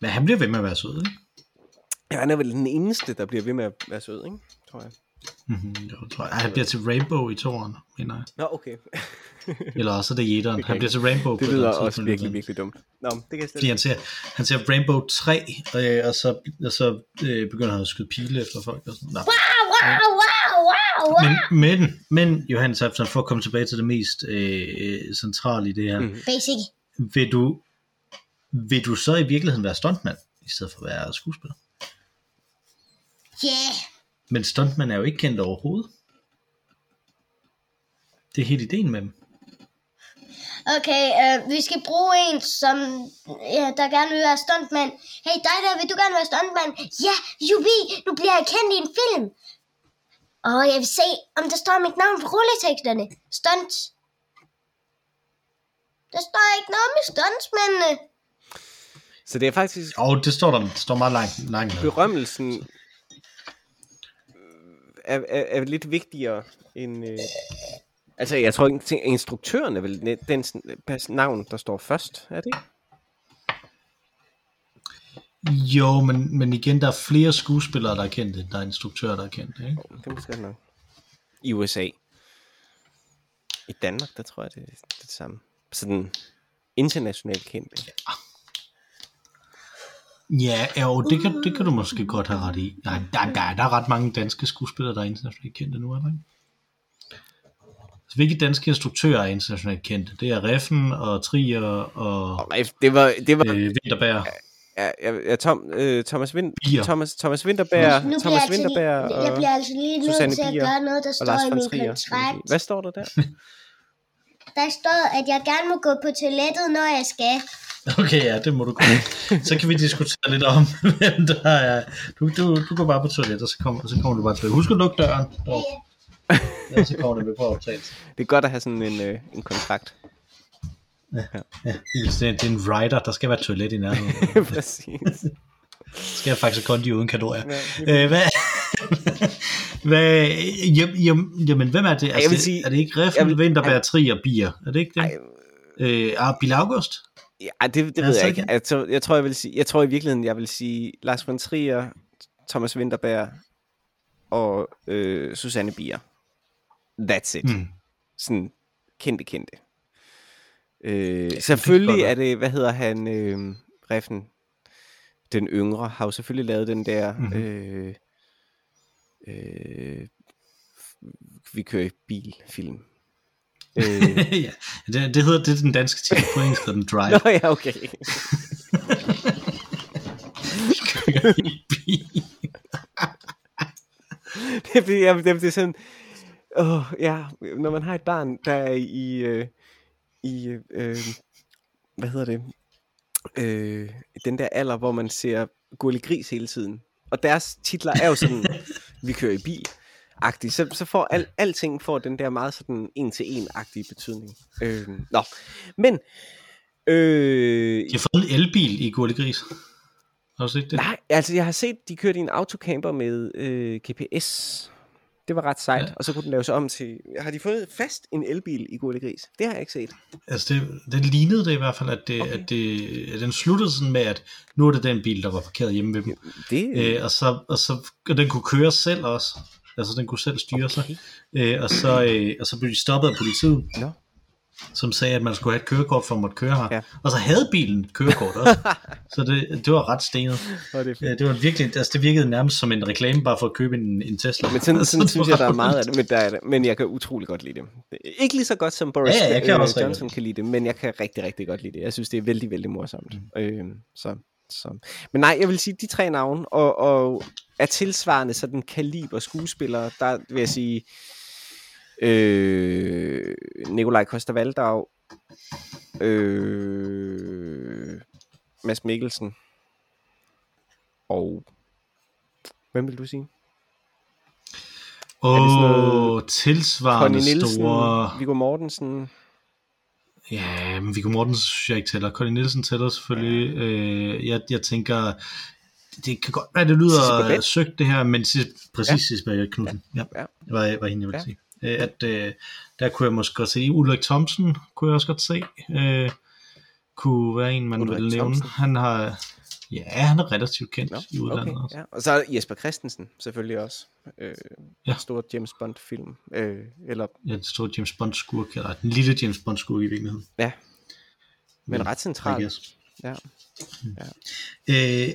Men han bliver ved med at være sød, ikke? Ja, han er vel den eneste, der bliver ved med at være sød, ikke? Tror jeg. Mm-hmm, jo, tror jeg. Ej, han bliver til Rainbow i toren, mener jeg. Nå, okay. Eller også er det jætteren. Det kan Han bliver til Rainbow. Det på lyder et også virkelig, virkelig dumt. Nå, det kan jeg Fordi han ser, han ser Rainbow 3, øh, og så, og så øh, begynder han at skyde pile efter folk. Og sådan. Nå. Wow, wow, wow, wow. Men, men, men Johannes Absalon, for at komme tilbage til det mest øh, centrale i det her. Mm. Basic. Vil, du, vil du så i virkeligheden være stuntmand, i stedet for at være skuespiller? Yeah. Men stuntmand er jo ikke kendt overhovedet. Det er helt ideen med dem. Okay, øh, vi skal bruge en, som ja, der gerne vil være stuntmand. Hey, dig der, vil du gerne være stuntmand? Ja, jubi, nu bliver jeg kendt i en film. Og jeg vil se, om der står mit navn på rulleteksterne. Stunt. Der står ikke noget med stuntsmændene. Så det er faktisk Og det står der det står meget langt, langt ned. berømmelsen er, er, er lidt vigtigere end... Øh, altså, jeg tror ikke, at instruktøren er vel den navn, der står først. Er det? Jo, men, men igen, der er flere skuespillere, der er kendte, end der er instruktører, der er kendte. Ikke? Det er måske nok. I USA. I Danmark, der tror jeg, det er det, det samme. Sådan internationalt kendt. ikke? Ja, jo, det kan, det kan du måske godt have ret i. Nej, der, der, der er ret mange danske skuespillere, der er internationalt kendte nu, er der ikke? Så hvilke danske instruktører er internationalt kendte? Det er Reffen og Trier og Og Ref, det var, det var øh, Vinterberg. ja, ja, ja, Tom, øh, Thomas, Vind, Bier. Thomas, Thomas Vinterberg, Nu bliver Thomas jeg, altså, Vinterberg lige- jeg og, bliver altså lige nødt til at gøre noget, der står i min Trier. kontrakt. Hvad står der der? Der står, at jeg gerne må gå på toilettet, når jeg skal. Okay, ja, det må du godt. Så kan vi diskutere lidt om, hvem der er. Du, du, du går bare på toilettet, og så kommer, så kommer du bare til. Husk at lukke døren. Og, ja, så kommer det med på optagelse. Det er godt at have sådan en, øh, en kontrakt. Ja, det, er, det er en rider, der skal være toilet i nærheden. Præcis. Skal jeg faktisk kondi uden kalorier. Ja, Øh, hvad, hvad, jamen, jamen, jamen, hvem er det? Altså, jeg vil det- sige- er det ikke Reffen, vil- Vinterberg, Trier, Bier? Er det ikke det? Ej, Øh, ah, Bill August? Ja, det, det ved jeg ikke. Jeg, tror, jeg tror, jeg vil sige, jeg tror i virkeligheden, jeg vil sige Lars von Trier, Thomas Winterberg og øh, Susanne Bier. That's it. Mm. Sådan kendte, kendte. Øh, selvfølgelig godt er det, hvad hedder han, øh, Reffen, den yngre, har jo selvfølgelig lavet den der, mm-hmm. øh, øh, vi kører i bil film. Øh, ja, det, det hedder det er den danske titel på engelsk, den Drive. Nå ja, okay. det, er, fordi, jeg, det, er sådan, åh, ja, når man har et barn, der er i, øh, i øh, hvad hedder det, øh, den der alder, hvor man ser Gurli Gris hele tiden, og deres titler er jo sådan, vi kører i bil, agtigt, så, så får al, alting får den der meget sådan en-til-en-agtige betydning. Øh, nå, men, øh, De har fået en elbil i Gurli Gris. Har du set det? Nej, altså jeg har set, de kørte i en autocamper med øh, GPS. Det var ret sejt, Ja. og så kunne den laves om til... Har de fået fast en elbil i Gurle Gris? Det har jeg ikke set. Altså det, det lignede det i hvert fald, at, det, okay. at, det, at den sluttede sådan med, at nu er det den bil, der var parkeret hjemme ved dem. Det, Øh, og, så, og, så, og den kunne køre selv også. Altså den kunne selv styre sig. okay. Øh, og, så, øh, og så blev de stoppet af politiet, Nå. som sagde, at man skulle have et kørekort for at måtte køre her. Ja. Og så havde bilen et kørekort også. så det, det var ret stenet. Og det. Ja, det, var virkelig, altså det virkede nærmest som en reklame bare for at købe en, en Tesla. Men sådan, sådan synes jeg, der er meget af det, men, der er det. men jeg kan utrolig godt lide det. Ikke lige så godt som Boris Ja, ja, jeg kan øh, også Johnson kan lide det, men jeg kan rigtig, rigtig godt lide det. Jeg synes, det er vældig, vældig morsomt. Mm. Øh, så, så. Men nej, jeg vil sige, de tre navne, og, og er tilsvarende sådan kaliber skuespillere, der vil jeg sige, øh, Nikolaj Koster-Valdau, øh, Mads Mikkelsen, og hvem vil du sige? Åh, noget oh, tilsvarende Nielsen, store... Viggo Mortensen, Ja, men Viggo Mortensen synes jeg ikke tæller. Conny Nielsen tæller selvfølgelig. Øh, jeg, jeg tænker, det kan godt være, det lyder søgt det her, men præcis ja. Sissel Babett Knudsen. Ja. Ja. Var, var hende, jeg ville Ja. sige. Øh, at, øh, der kunne jeg måske godt se, Ulrik Thomsen kunne jeg også godt se. Øh, kunne være en, man Ulrik ville nævne. Han har, ja, han er relativt kendt Nå, i udlandet okay, også. ja. Og så er Jesper Christensen selvfølgelig også. Øh, Ja. ja. Stor James Bond film. Øh, eller, Ja, den store James Bond skurk, eller den lille James Bond skurk i virkeligheden. ja, men Men, ret I centralt. guess. Ja. Øh,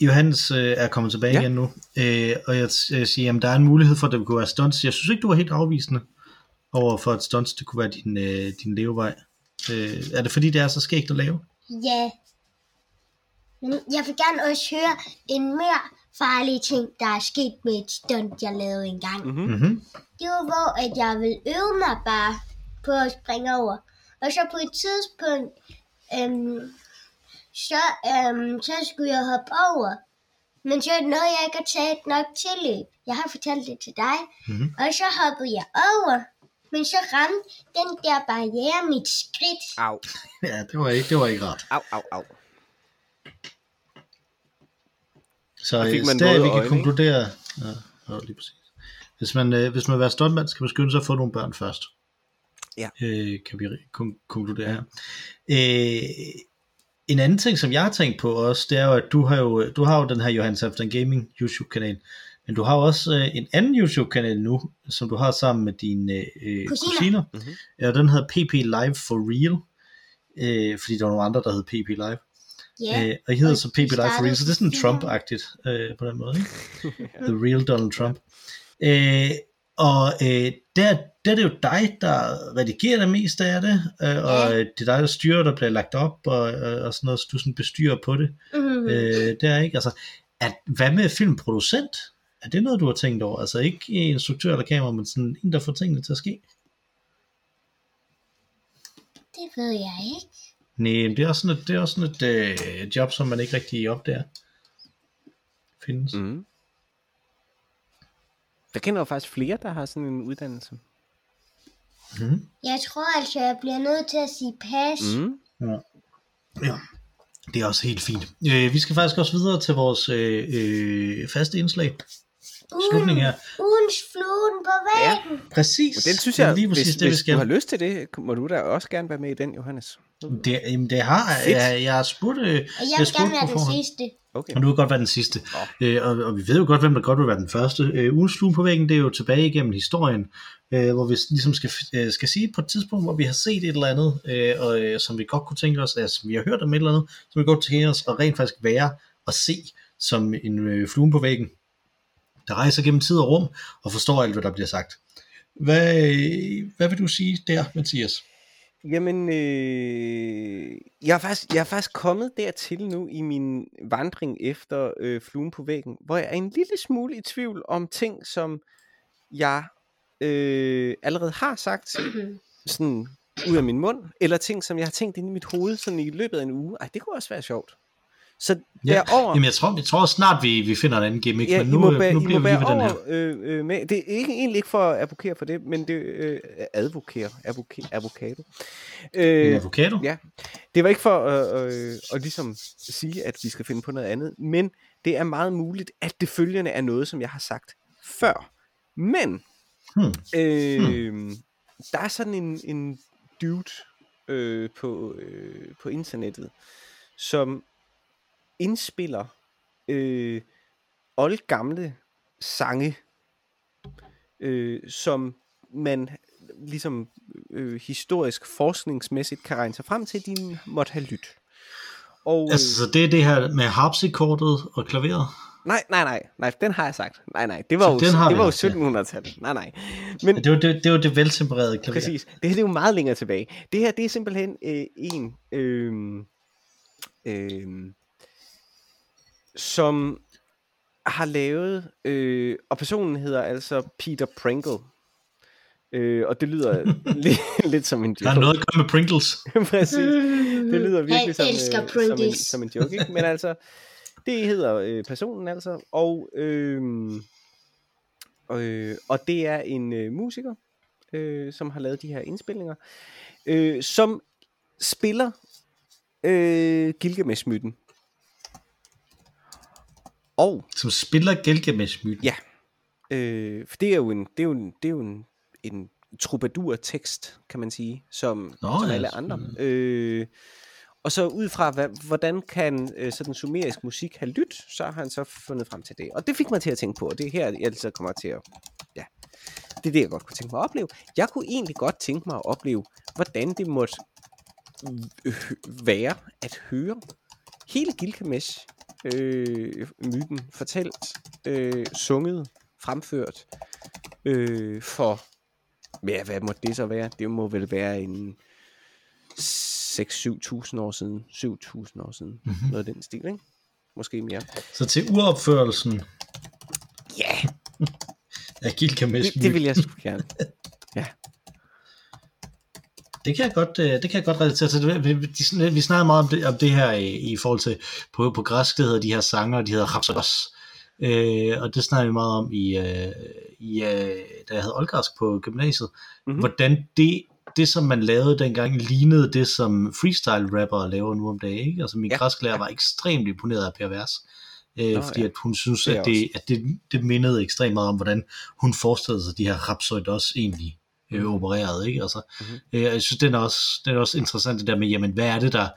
Johannes øh, er kommet tilbage ja. Ja. igen nu, øh, og jeg, jeg siger, at der er en mulighed for, at det kunne være stunts. Jeg synes ikke, du var helt afvisende over for, at stunts det kunne være din, øh, din levevej. Øh, er det fordi, det er så skægt at lave? Ja. Men jeg vil gerne også høre en mere farlig ting, der er sket med et stunt, jeg lavede engang. Mm. Mm-hmm. Mm-hmm. Det var, hvor at jeg ville øve mig bare på at springe over. Og så på et tidspunkt, øhm, så, øhm, så skulle jeg hoppe over. Men så nåede jeg ikke at tage et nok tilløb. Jeg har fortalt det til dig. Mhm. Og så hoppede jeg over. Men så ramte den der barriere mit skridt. Au, Ja, det var ikke, det var ikke rart. au, au, au. Så Der fik øh, man der, vi kan øjne, konkludere... Ja, ja, lige præcis. Hvis man, øh, hvis man vil være stuntmand, skal man skynde sig at få nogle børn først. Ja. Øh, kan vi kon- konkludere her. Øh, en anden ting, som jeg har tænkt på også, det er jo, at du har jo, du har jo den her Johannes After Gaming YouTube-kanal. Men du har også øh, en anden YouTube-kanal nu, som du har sammen med dine øh, Kusiner. kusiner. Mhm. Ja, den hedder PP Live for Real. Øh, fordi der var nogle andre, der hed PP Live. Ja, Øh, og I hedder og så PP de Live for Real, så det er sådan. Trump-agtigt øh, på den måde. Ikke? The real Donald Trump. Øh, og øh, der, der er det jo dig, der redigerer det meste af det, øh, og Ja. øh, det er dig, der styrer, der bliver lagt op, og, og sådan noget, så du sådan bestyrer på det. Mhm. Øh, det er ikke, altså, at, hvad med filmproducent? Er det noget, du har tænkt over? Altså ikke instruktør eller kamera, men sådan en, der får tingene til at ske? Det ved jeg ikke. Nej, det er også sådan et, det er også sådan et øh, job, som man ikke rigtig opdager. Findes. Mm. Jeg kender jo faktisk flere, der har sådan en uddannelse. Mm. Jeg tror altså, jeg bliver nødt til at sige pas. Mm. Ja. ja, det er også helt fint. Øh, vi skal faktisk også videre til vores øh, øh, faste indslag. Slutning her. Ugens fluen på væggen. Præcis. Og den synes er jeg, lige præcis hvis, det, vi hvis skal. du har lyst til det, må du da også gerne være med i den, Johannes. Det, jamen, det har Fedt. jeg. Jeg har spurgt, øh, Og jeg jeg vil spurgte gerne være den sidste. Okay. Og du vil godt være den sidste. Øh, og, og vi ved jo godt, hvem der godt vil være den første. Øh, ugens flue på væggen, det er jo tilbage igennem historien, øh, hvor vi ligesom skal, øh, skal sige på et tidspunkt, hvor vi har set et eller andet, øh, og, øh, som vi godt kunne tænke os, altså, som vi har hørt om et eller andet, som vi godt kunne tænke os at rent faktisk være og se som en øh, flue på væggen, der rejser gennem tid og rum og forstår alt, hvad der bliver sagt. Hvad, øh, hvad vil du sige der, Mathias? Jamen, øh, jeg, er faktisk, jeg er faktisk kommet dertil nu i min vandring efter øh, fluen på væggen, hvor jeg er en lille smule i tvivl om ting, som jeg øh, allerede har sagt sådan ud af min mund, eller ting, som jeg har tænkt ind i mit hoved sådan i løbet af en uge. Ej, det kunne også være sjovt. Så Ja, derover, Jamen, jeg tror, jeg tror snart, vi, vi finder en anden gimmick, ja, men nu, må, øh, bære, nu bliver vi lige ved den her. øh, øh, med. Det er ikke, egentlig ikke for at advokere for det, men det øh, advokere, advokere, avocado. En Øh, avocado? Ja, det var ikke for øh, øh, at ligesom sige, at vi skal finde på noget andet, men det er meget muligt, at det følgende er noget, som jeg har sagt før. Men Hmm. øh, der er sådan en, en dude øh, på, øh, på internettet, som indspiller øh, oldgamle sange, øh, som man ligesom øh, historisk forskningsmæssigt kan regne sig frem til, at de måtte have lyttet. Og, Altså, så det er det her med harpsikordet og klaveret? nej, nej, nej, nej, den har jeg sagt. Nej, nej, det var Så jo, det var jo også, ja. 1700-tallet. Nej, nej. Men Det var det, det, var det veltempererede klaver. præcis, det her det er jo meget længere tilbage. Det her, det er simpelthen øh, en, øh, øh, som har lavet, øh, og personen hedder altså Peter Pringle. Øh, og det lyder lidt, lidt som en Der er joke. noget at gøre med Pringles. Præcis. Det lyder virkelig som, øh, som, en, som en joke, ikke? Men altså, det hedder øh, personen altså, og, øh, øh, og det er en øh, musiker, øh, som har lavet de her indspilninger, øh, som spiller øh, Gilgamesh-myten. Og Som spiller Gilgamesh-myten. Ja. Øh, for det er jo en, det er jo en, det er jo en, en troubadour-tekst, kan man sige, som, Nå, som alle andre. Øh, og så ud fra, hvad, hvordan kan øh, sådan sumerisk musik have lyt, så har han så fundet frem til det. Og det fik mig til at tænke på, og det er her, jeg så kommer til at... Ja, det er det, jeg godt kunne tænke mig at opleve. Jeg kunne egentlig godt tænke mig at opleve, hvordan det måtte øh, være at høre hele Gilgamesh øh, myten fortalt, øh, sunget, fremført øh, for, ja, hvad må det så være? Det må vel være en 6-7.000 år siden, 7.000 år siden, Mhm. mm-hmm. noget af den stil, ikke? Måske mere. Så til uropførelsen Ja, af Gilgamesh det, det vil jeg sgu gerne. Det kan jeg godt, øh, det kan jeg godt relatere til. Vi, vi, vi meget om det, om det her i, i forhold til, på, på græsk, det hedder de her sanger, de hedder Rhapsodos. Øh, og det snakker vi meget om i, øh, i øh, da jeg havde oldgræsk på gymnasiet. Mhm. Mm-hmm. Hvordan det, det, som man lavede dengang, lignede det, som freestyle-rappere laver nu om dagen. Ikke? Altså min Ja, ja, græsklærer var ekstremt imponeret af Per Vers. Øh, Nå, fordi ja. at hun synes, Det at, det, at det, det mindede ekstremt meget om, hvordan hun forestillede sig, at de her Rhapsodos egentlig øh, opererede. Ikke? Altså, Mhm. Øh, jeg synes, den er, også, den er også interessant, det der med, jamen, hvad er det, der,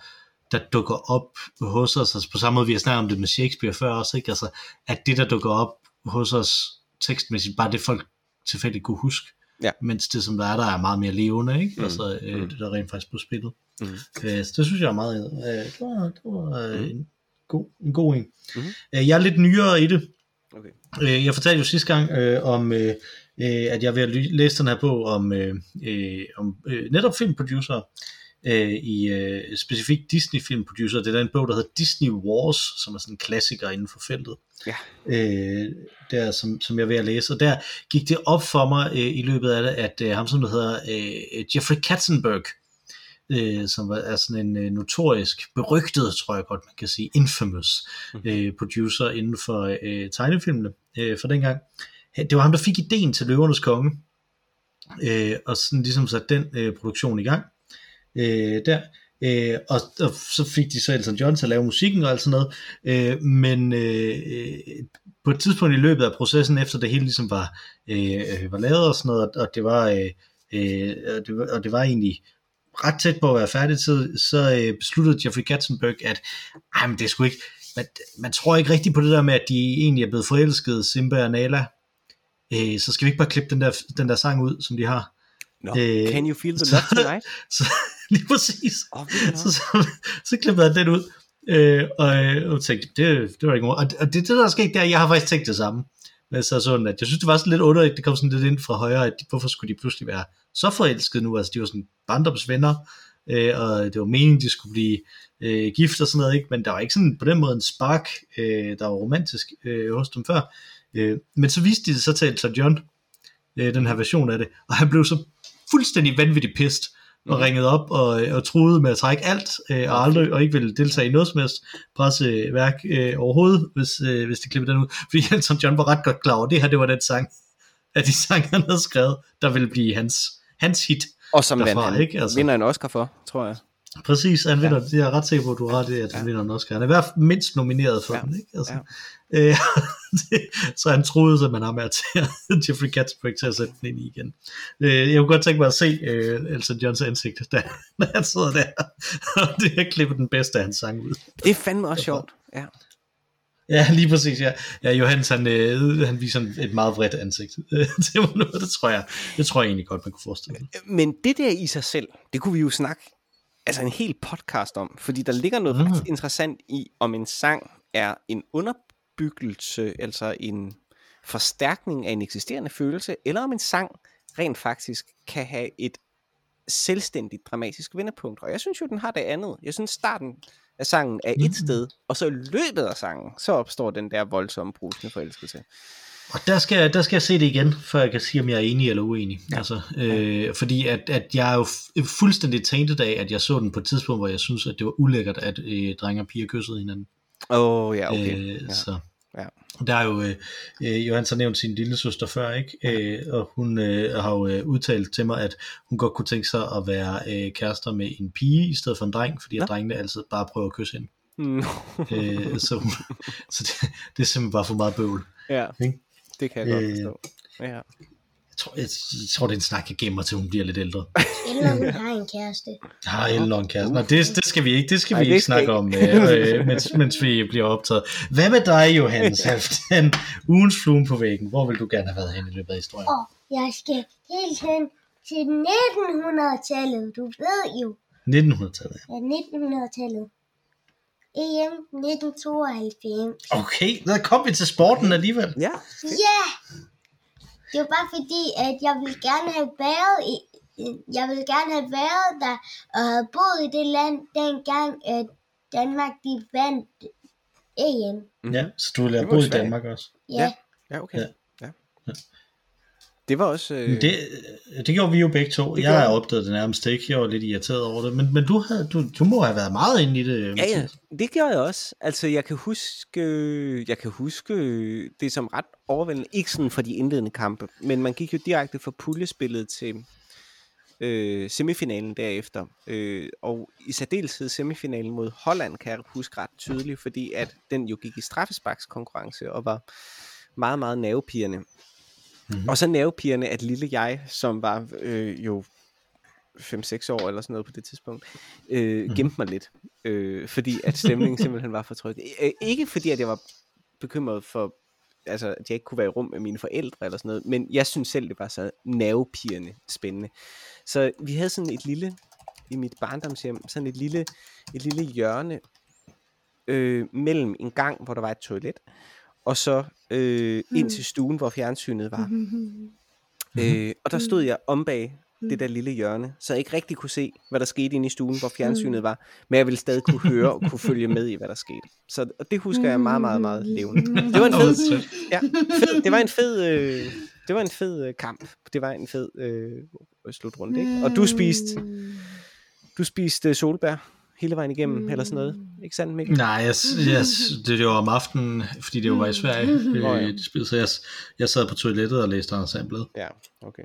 der dukker op hos os? Altså, på samme måde, vi har snakket om det med Shakespeare før også, ikke? Altså, at det, der dukker op hos os tekstmæssigt, bare det folk tilfældigt kunne huske. Ja. Mens det, som der er, der er meget mere levende, ikke? Mm. Altså, øh, Mm. det der rent faktisk blev spillet. Mm. Øh, så det synes jeg er meget, øh, det var, det var øh, Mm. en, god, en god en. Mhm. Øh, jeg er lidt nyere i det. Okay. Øh, jeg fortalte jo sidste gang øh, om, øh, øh, at jeg er ved at læse den her bog om, øh, øh, om øh, netop filmproducer øh, i øh, specifikt Disney filmproducer. Det er den bog, der hedder Disney Wars, som er sådan en klassiker inden for feltet. Ja. Øh, der, som, som jeg er ved at læse. Og der gik det op for mig øh, i løbet af det, at øh, ham som der hedder øh, Jeffrey Katzenberg, øh, som var, er sådan en øh, notorisk, berygtet, tror jeg godt man kan sige, infamous Mhm. øh, producer inden for øh, tegnefilmene øh, for dengang. Det var ham, der fik ideen til Løvernes Konge, øh, og sådan ligesom satte den øh, produktion i gang øh, der. Øh, og, og så fik de så Elton John til at lave musikken og alt sådan noget. Øh, men øh, øh, på et tidspunkt i løbet af processen, efter det hele ligesom var, øh, var lavet og sådan noget, og, og det var... Øh, øh, og, det var, og det var egentlig ret tæt på at være færdigt, så, så øh, besluttede Jeffrey Katzenberg, at ej, men det sgu ikke, man, man tror ikke rigtigt på det der med, at de egentlig er blevet forelskede, Simba og Nala. Øh, så skal vi ikke bare klippe den der, den der sang ud, som de har. Nå, Øh, can you feel the så- love tonight? Så, lige præcis. Oh, Så, så, så klippede han den ud, øh, og, øh, og tænkte, det, det var ikke noget. Og, og det, det der er sket der, jeg har faktisk tænkt det samme. Men så sådan, at jeg synes, det var sådan lidt underligt, det kom sådan lidt ind fra højre, at de, hvorfor skulle de pludselig være så forelskede nu? Altså, de var sådan barndomsvenner, øh, og det var meningen, de skulle blive øh, gift og sådan noget, ikke? men der var ikke sådan på den måde en spark, øh, der var romantisk øh, hos dem før. Øh, men så viste de det så til Elton John, øh, den her version af det, og han blev så fuldstændig vanvittigt pissed, og Mhm. ringede op og, og troede med at trække alt, øh, og aldrig og ikke ville deltage i noget som helst presseværk øh, overhovedet, hvis, øh, hvis de klippede den ud. Fordi Elton John var ret godt klar over, det her det var den sang, af de sange, han havde skrevet, der ville blive hans, hans hit. Og som derfra, han ikke? Altså. vinder en Oscar for, tror jeg. Præcis, han vinder, ja. det er jeg ret sikker på, at du har det, at han Ja. vinder en Oscar. Han er i hvert fald mindst nomineret for Ja. den, ikke? Altså, Ja. øh, det, så han troede, at man har med at tage Jeffrey Katzenberg til at sætte den ind i igen. Øh, jeg kunne godt tænke mig at se øh, Elton Johns ansigt, da, han sidder der, og det har klippet den bedste af hans sang ud. Det er fandme også sjovt. Ja. Ja, lige præcis, ja. Ja, Johannes, han, øh, han viser et meget vredt ansigt. det var noget, det tror jeg, det tror jeg egentlig godt, man kunne forestille sig. Men det der i sig selv, det kunne vi jo snakke altså en hel podcast om, fordi der ligger noget mm. ret interessant i, om en sang er en underbyggelse, altså en forstærkning af en eksisterende følelse, eller om en sang rent faktisk kan have et selvstændigt dramatisk vendepunkt. Og jeg synes jo, den har det andet. Jeg synes, starten af sangen er Mm. et sted, og så i løbet af sangen, så opstår den der voldsomme brusende forelskelse. Og der skal, der skal jeg se det igen, før jeg kan sige, om jeg er enig eller uenig. Ja. Altså, øh, fordi at, at jeg er jo fu- fuldstændig tainted af, at jeg så den på et tidspunkt, hvor jeg synes, at det var ulækkert, at øh, drenge og piger kyssede hinanden. Åh, oh, ja, okay. Øh, ja. Så. Ja. Der er jo, øh, øh, Johannes har nævnt sin lille søster før, ikke? Øh, og hun øh, har jo øh, udtalt til mig, at hun godt kunne tænke sig at være øh, kærester med en pige i stedet for en dreng, fordi at Nå. drengene altid bare prøver at kysse hende. Mm. Øh, så hun, så det, det er simpelthen bare for meget bøvl. ja, Ikke? det kan jeg godt Øh, forstå. Ja. Jeg tror, jeg, jeg tror, det er en snak, jeg gemmer til, hun bliver lidt ældre. Eller hun har en kæreste. Jeg har og en kæreste. Nå, det, det skal vi ikke, det skal Nej, vi ikke snakke ikke. om, øh, øh, mens, mens vi bliver optaget. Hvad med dig, Johannes Halfdan? Ugens fluen på væggen. Hvor vil du gerne have været hen i løbet af historien? Og jeg skal helt hen til 1900-tallet. Du ved jo, 1900-tallet. at 1900-tallet. EM 1992. Okay, der kom vi til sporten alligevel. ja. Ja! Det var bare fordi, at jeg ville gerne have været i, jeg ville gerne have været der og have boet i det land dengang, at Danmark de vandt EM. Ja, så du ville have boet i. Danmark også. Ja. Ja, okay. Ja. Ja. ja. Det var også... Øh, Det, det gjorde vi jo begge to. Det Jeg har opdaget det nærmest ikke. Jeg var lidt irriteret over det. Men, men du, havde, du, du må have været meget inde i det. Ja, ja, det gjorde jeg også. Altså, jeg kan huske, jeg kan huske det som ret overvældende, ikke sådan for de indledende kampe, men man gik jo direkte fra puljespillet til øh, semifinalen derefter. Øh, og i særdeleshed semifinalen mod Holland kan jeg huske ret tydeligt, fordi at den jo gik i straffesparkskonkurrence og var meget, meget nervepirrende. Mhm. Og så nervepirrende, at lille jeg, som var øh, jo 5-6 år eller sådan noget på det tidspunkt, øh, Mhm. gemte mig lidt, øh, fordi at stemningen simpelthen var for tryg. Øh, ikke fordi, at jeg var bekymret for altså, at jeg ikke kunne være i rum med mine forældre eller sådan noget, men jeg synes selv, det var så nervepirrende spændende. Så vi havde sådan et lille, i mit barndomshjem, sådan et lille, et lille hjørne øh, mellem en gang, hvor der var et toilet, og så øh, ind til stuen, hvor fjernsynet var. Øh, og der stod jeg om bag det der lille hjørne, så jeg ikke rigtig kunne se, hvad der skete inde i stuen, hvor fjernsynet var, men jeg ville stadig kunne høre og kunne følge med i, hvad der skete. Så og det husker jeg meget, meget, meget levende. Det var en fed, ja, fed det var en fed, øh, det var en fed øh, kamp. Det var en fed øh, slutrunde, ikke? Og du spiste, du spiste øh, solbær hele vejen igennem, eller sådan noget. Ikke sandt, Mikkel? Nej, jeg, jeg, det, det var om aftenen, fordi det jo var i Sverige, ja. øh, de spillede, så jeg, jeg sad på toilettet og læste Anders Sandblad Ja, okay.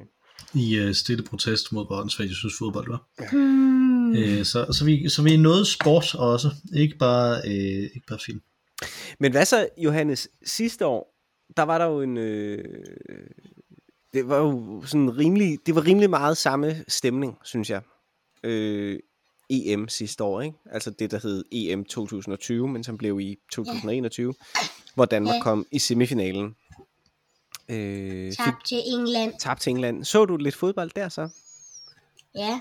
i øh, stille protest mod, hvor åndssvagt jeg synes fodbold var. Hmm. Øh, så, så, vi, så vi er noget sport også, ikke bare, øh, ikke bare film. Men hvad så, Johannes, sidste år, der var der jo en... Øh, det var jo sådan rimelig, det var rimelig meget samme stemning, synes jeg. Øh, EM sidste år, ikke? Altså det, der hed EM 2020, men som blev i 2021, hvor Danmark Ja. kom i semifinalen. Øh, fik Tak til England. tabt til England. Så du lidt fodbold der så? Ja.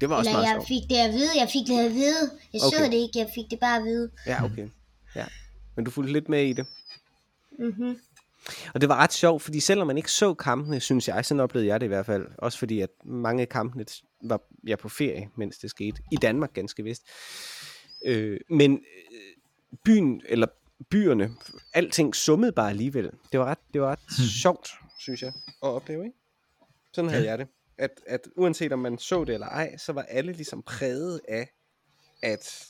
Det var også Eller meget jeg sjovt. fik det at vide. Jeg fik det at vide. Jeg så Okay. det ikke. Jeg fik det bare at vide. Ja, okay. Ja. Men du fulgte lidt med i det. Mm-hmm. Og det var ret sjovt, fordi selvom man ikke så kampene, synes jeg, sådan oplevede jeg det i hvert fald. Også fordi, at mange af kampene var jeg på ferie, mens det skete. I Danmark ganske vist. Øh, men øh, byen, eller byerne, alting summede bare alligevel. Det var ret, det var ret sjovt, synes jeg, at opleve, ikke? Sådan havde Ja. jeg det. At, at uanset om man så det eller ej, så var alle ligesom præget af, at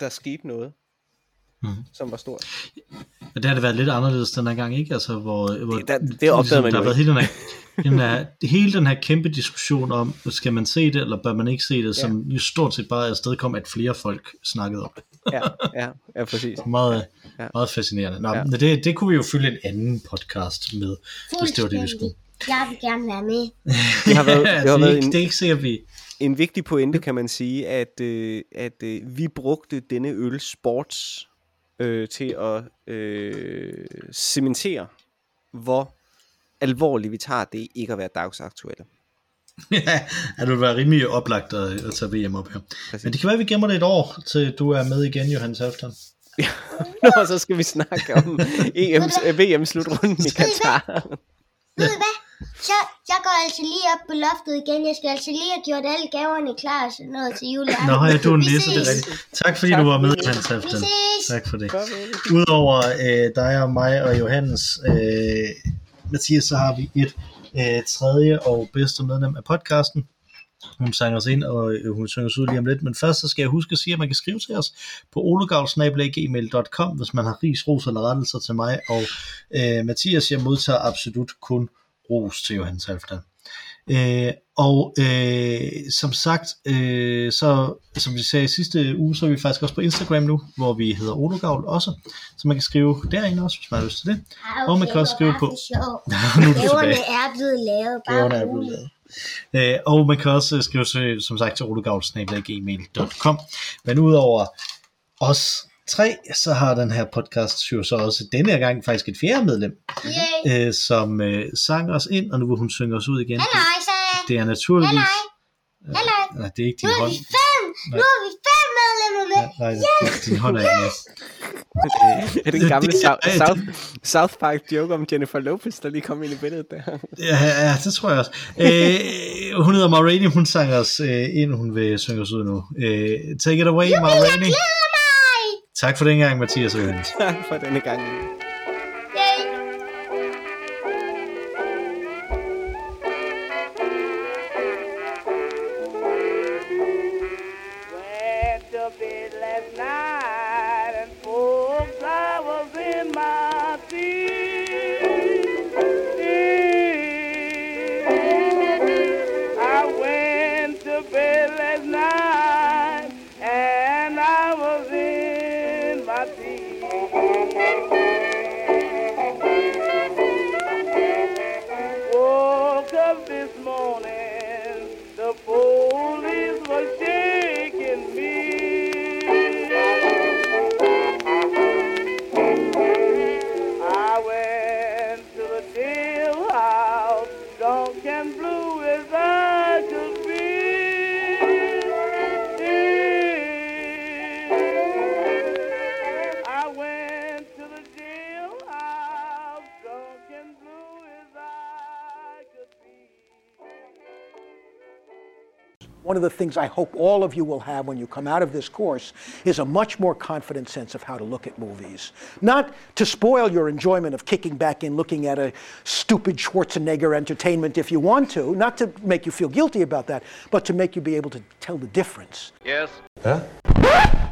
der skete noget, Mhm. som var stort. Men det har det været lidt anderledes den her gang, ikke? Altså, hvor, hvor Det- der- det opdagede man der jo har været hele den, her, den her, hele den her kæmpe diskussion om, skal man se det, eller bør man ikke se det, som jo stort set bare afsted kom, at flere folk snakkede om det. Ja, ja, ja præcis. Meget, Ja. ja. meget fascinerende. Nå, Ja. ja. det, det kunne vi jo fylde en anden podcast med, hvis det var det, vi skulle. Jeg vil gerne være med. Det har været, Ja, det det, har er været ikke, en, det er ikke sikkert, vi... en vigtig pointe, kan man sige, at, øh, at øh, vi brugte denne øl sports øh, til at øh, cementere, hvor alvorligt vi tager det ikke at være dagsaktuelle. ja, det vil være rimelig oplagt at, at tage VM op her. Præcis. Men det kan være, at vi gemmer det et år, til du er med igen, Johannes Halfdan. Nå, så skal vi snakke om EM's, VM-slutrunden i Katar. Ved I hvad? Så jeg går altså lige op på loftet igen. Jeg skal altså lige have gjort alle gaverne klar og sådan noget til juleaften. Nå, ja, du er en nisse, det er rigtigt. Tak fordi Tak du var med, Halfdan. ses. Tak for det. Udover øh, dig og mig og Johannes, øh, Mathias, så har vi et øh, tredje og bedste medlem af podcasten. Hun sang os ind, og øh, hun synger os ud lige om lidt. Men først så skal jeg huske at sige, at man kan skrive til os på olegavl.gmail.com, hvis man har ris, ros eller rettelser til mig. Og øh, Mathias, jeg modtager absolut kun ros til Johannes Halfdan. Øh, og øh, som sagt, øh, så som vi sagde i sidste uge, så er vi faktisk også på Instagram nu, hvor vi hedder Ologavl også, så man kan skrive derinde også, hvis man har lyst til det. Ah, Og man kan også skrive på- nu er du tilbage. er blevet lavet. Bare er blevet lavet. Øh, og man kan også skrive til, som sagt til ologavl.gmail.com Men udover os tre, så har den her podcast jo så også denne her gang faktisk et fjerde medlem, Yay. øh, som øh, sang os ind, og nu vil hun synge os ud igen. Halløj, så Det er naturligvis... Halløj. Nej, det er ikke Nu din er hånd. vi fem. Nu er vi fem medlemmer med. Nej, nej, din hånd er ikke med. Er det en gammel Det South, South, South Park joke om Jennifer Lopez, der lige kom ind i billedet der? Ja, ja, det tror jeg også. Øh, hun hedder Marini, hun sang os øh, ind, hun vil synge os ud nu. Øh, take it away. Glæder mig. Tak for den gang, Mathias. Tak for denne gang. Of the things I hope all of you will have when you come out of this course is a much more confident sense of how to look at movies. Not to spoil your enjoyment of kicking back in looking at a stupid Schwarzenegger entertainment if you want to, not to make you feel guilty about that, but to make you be able to tell the difference. Yes.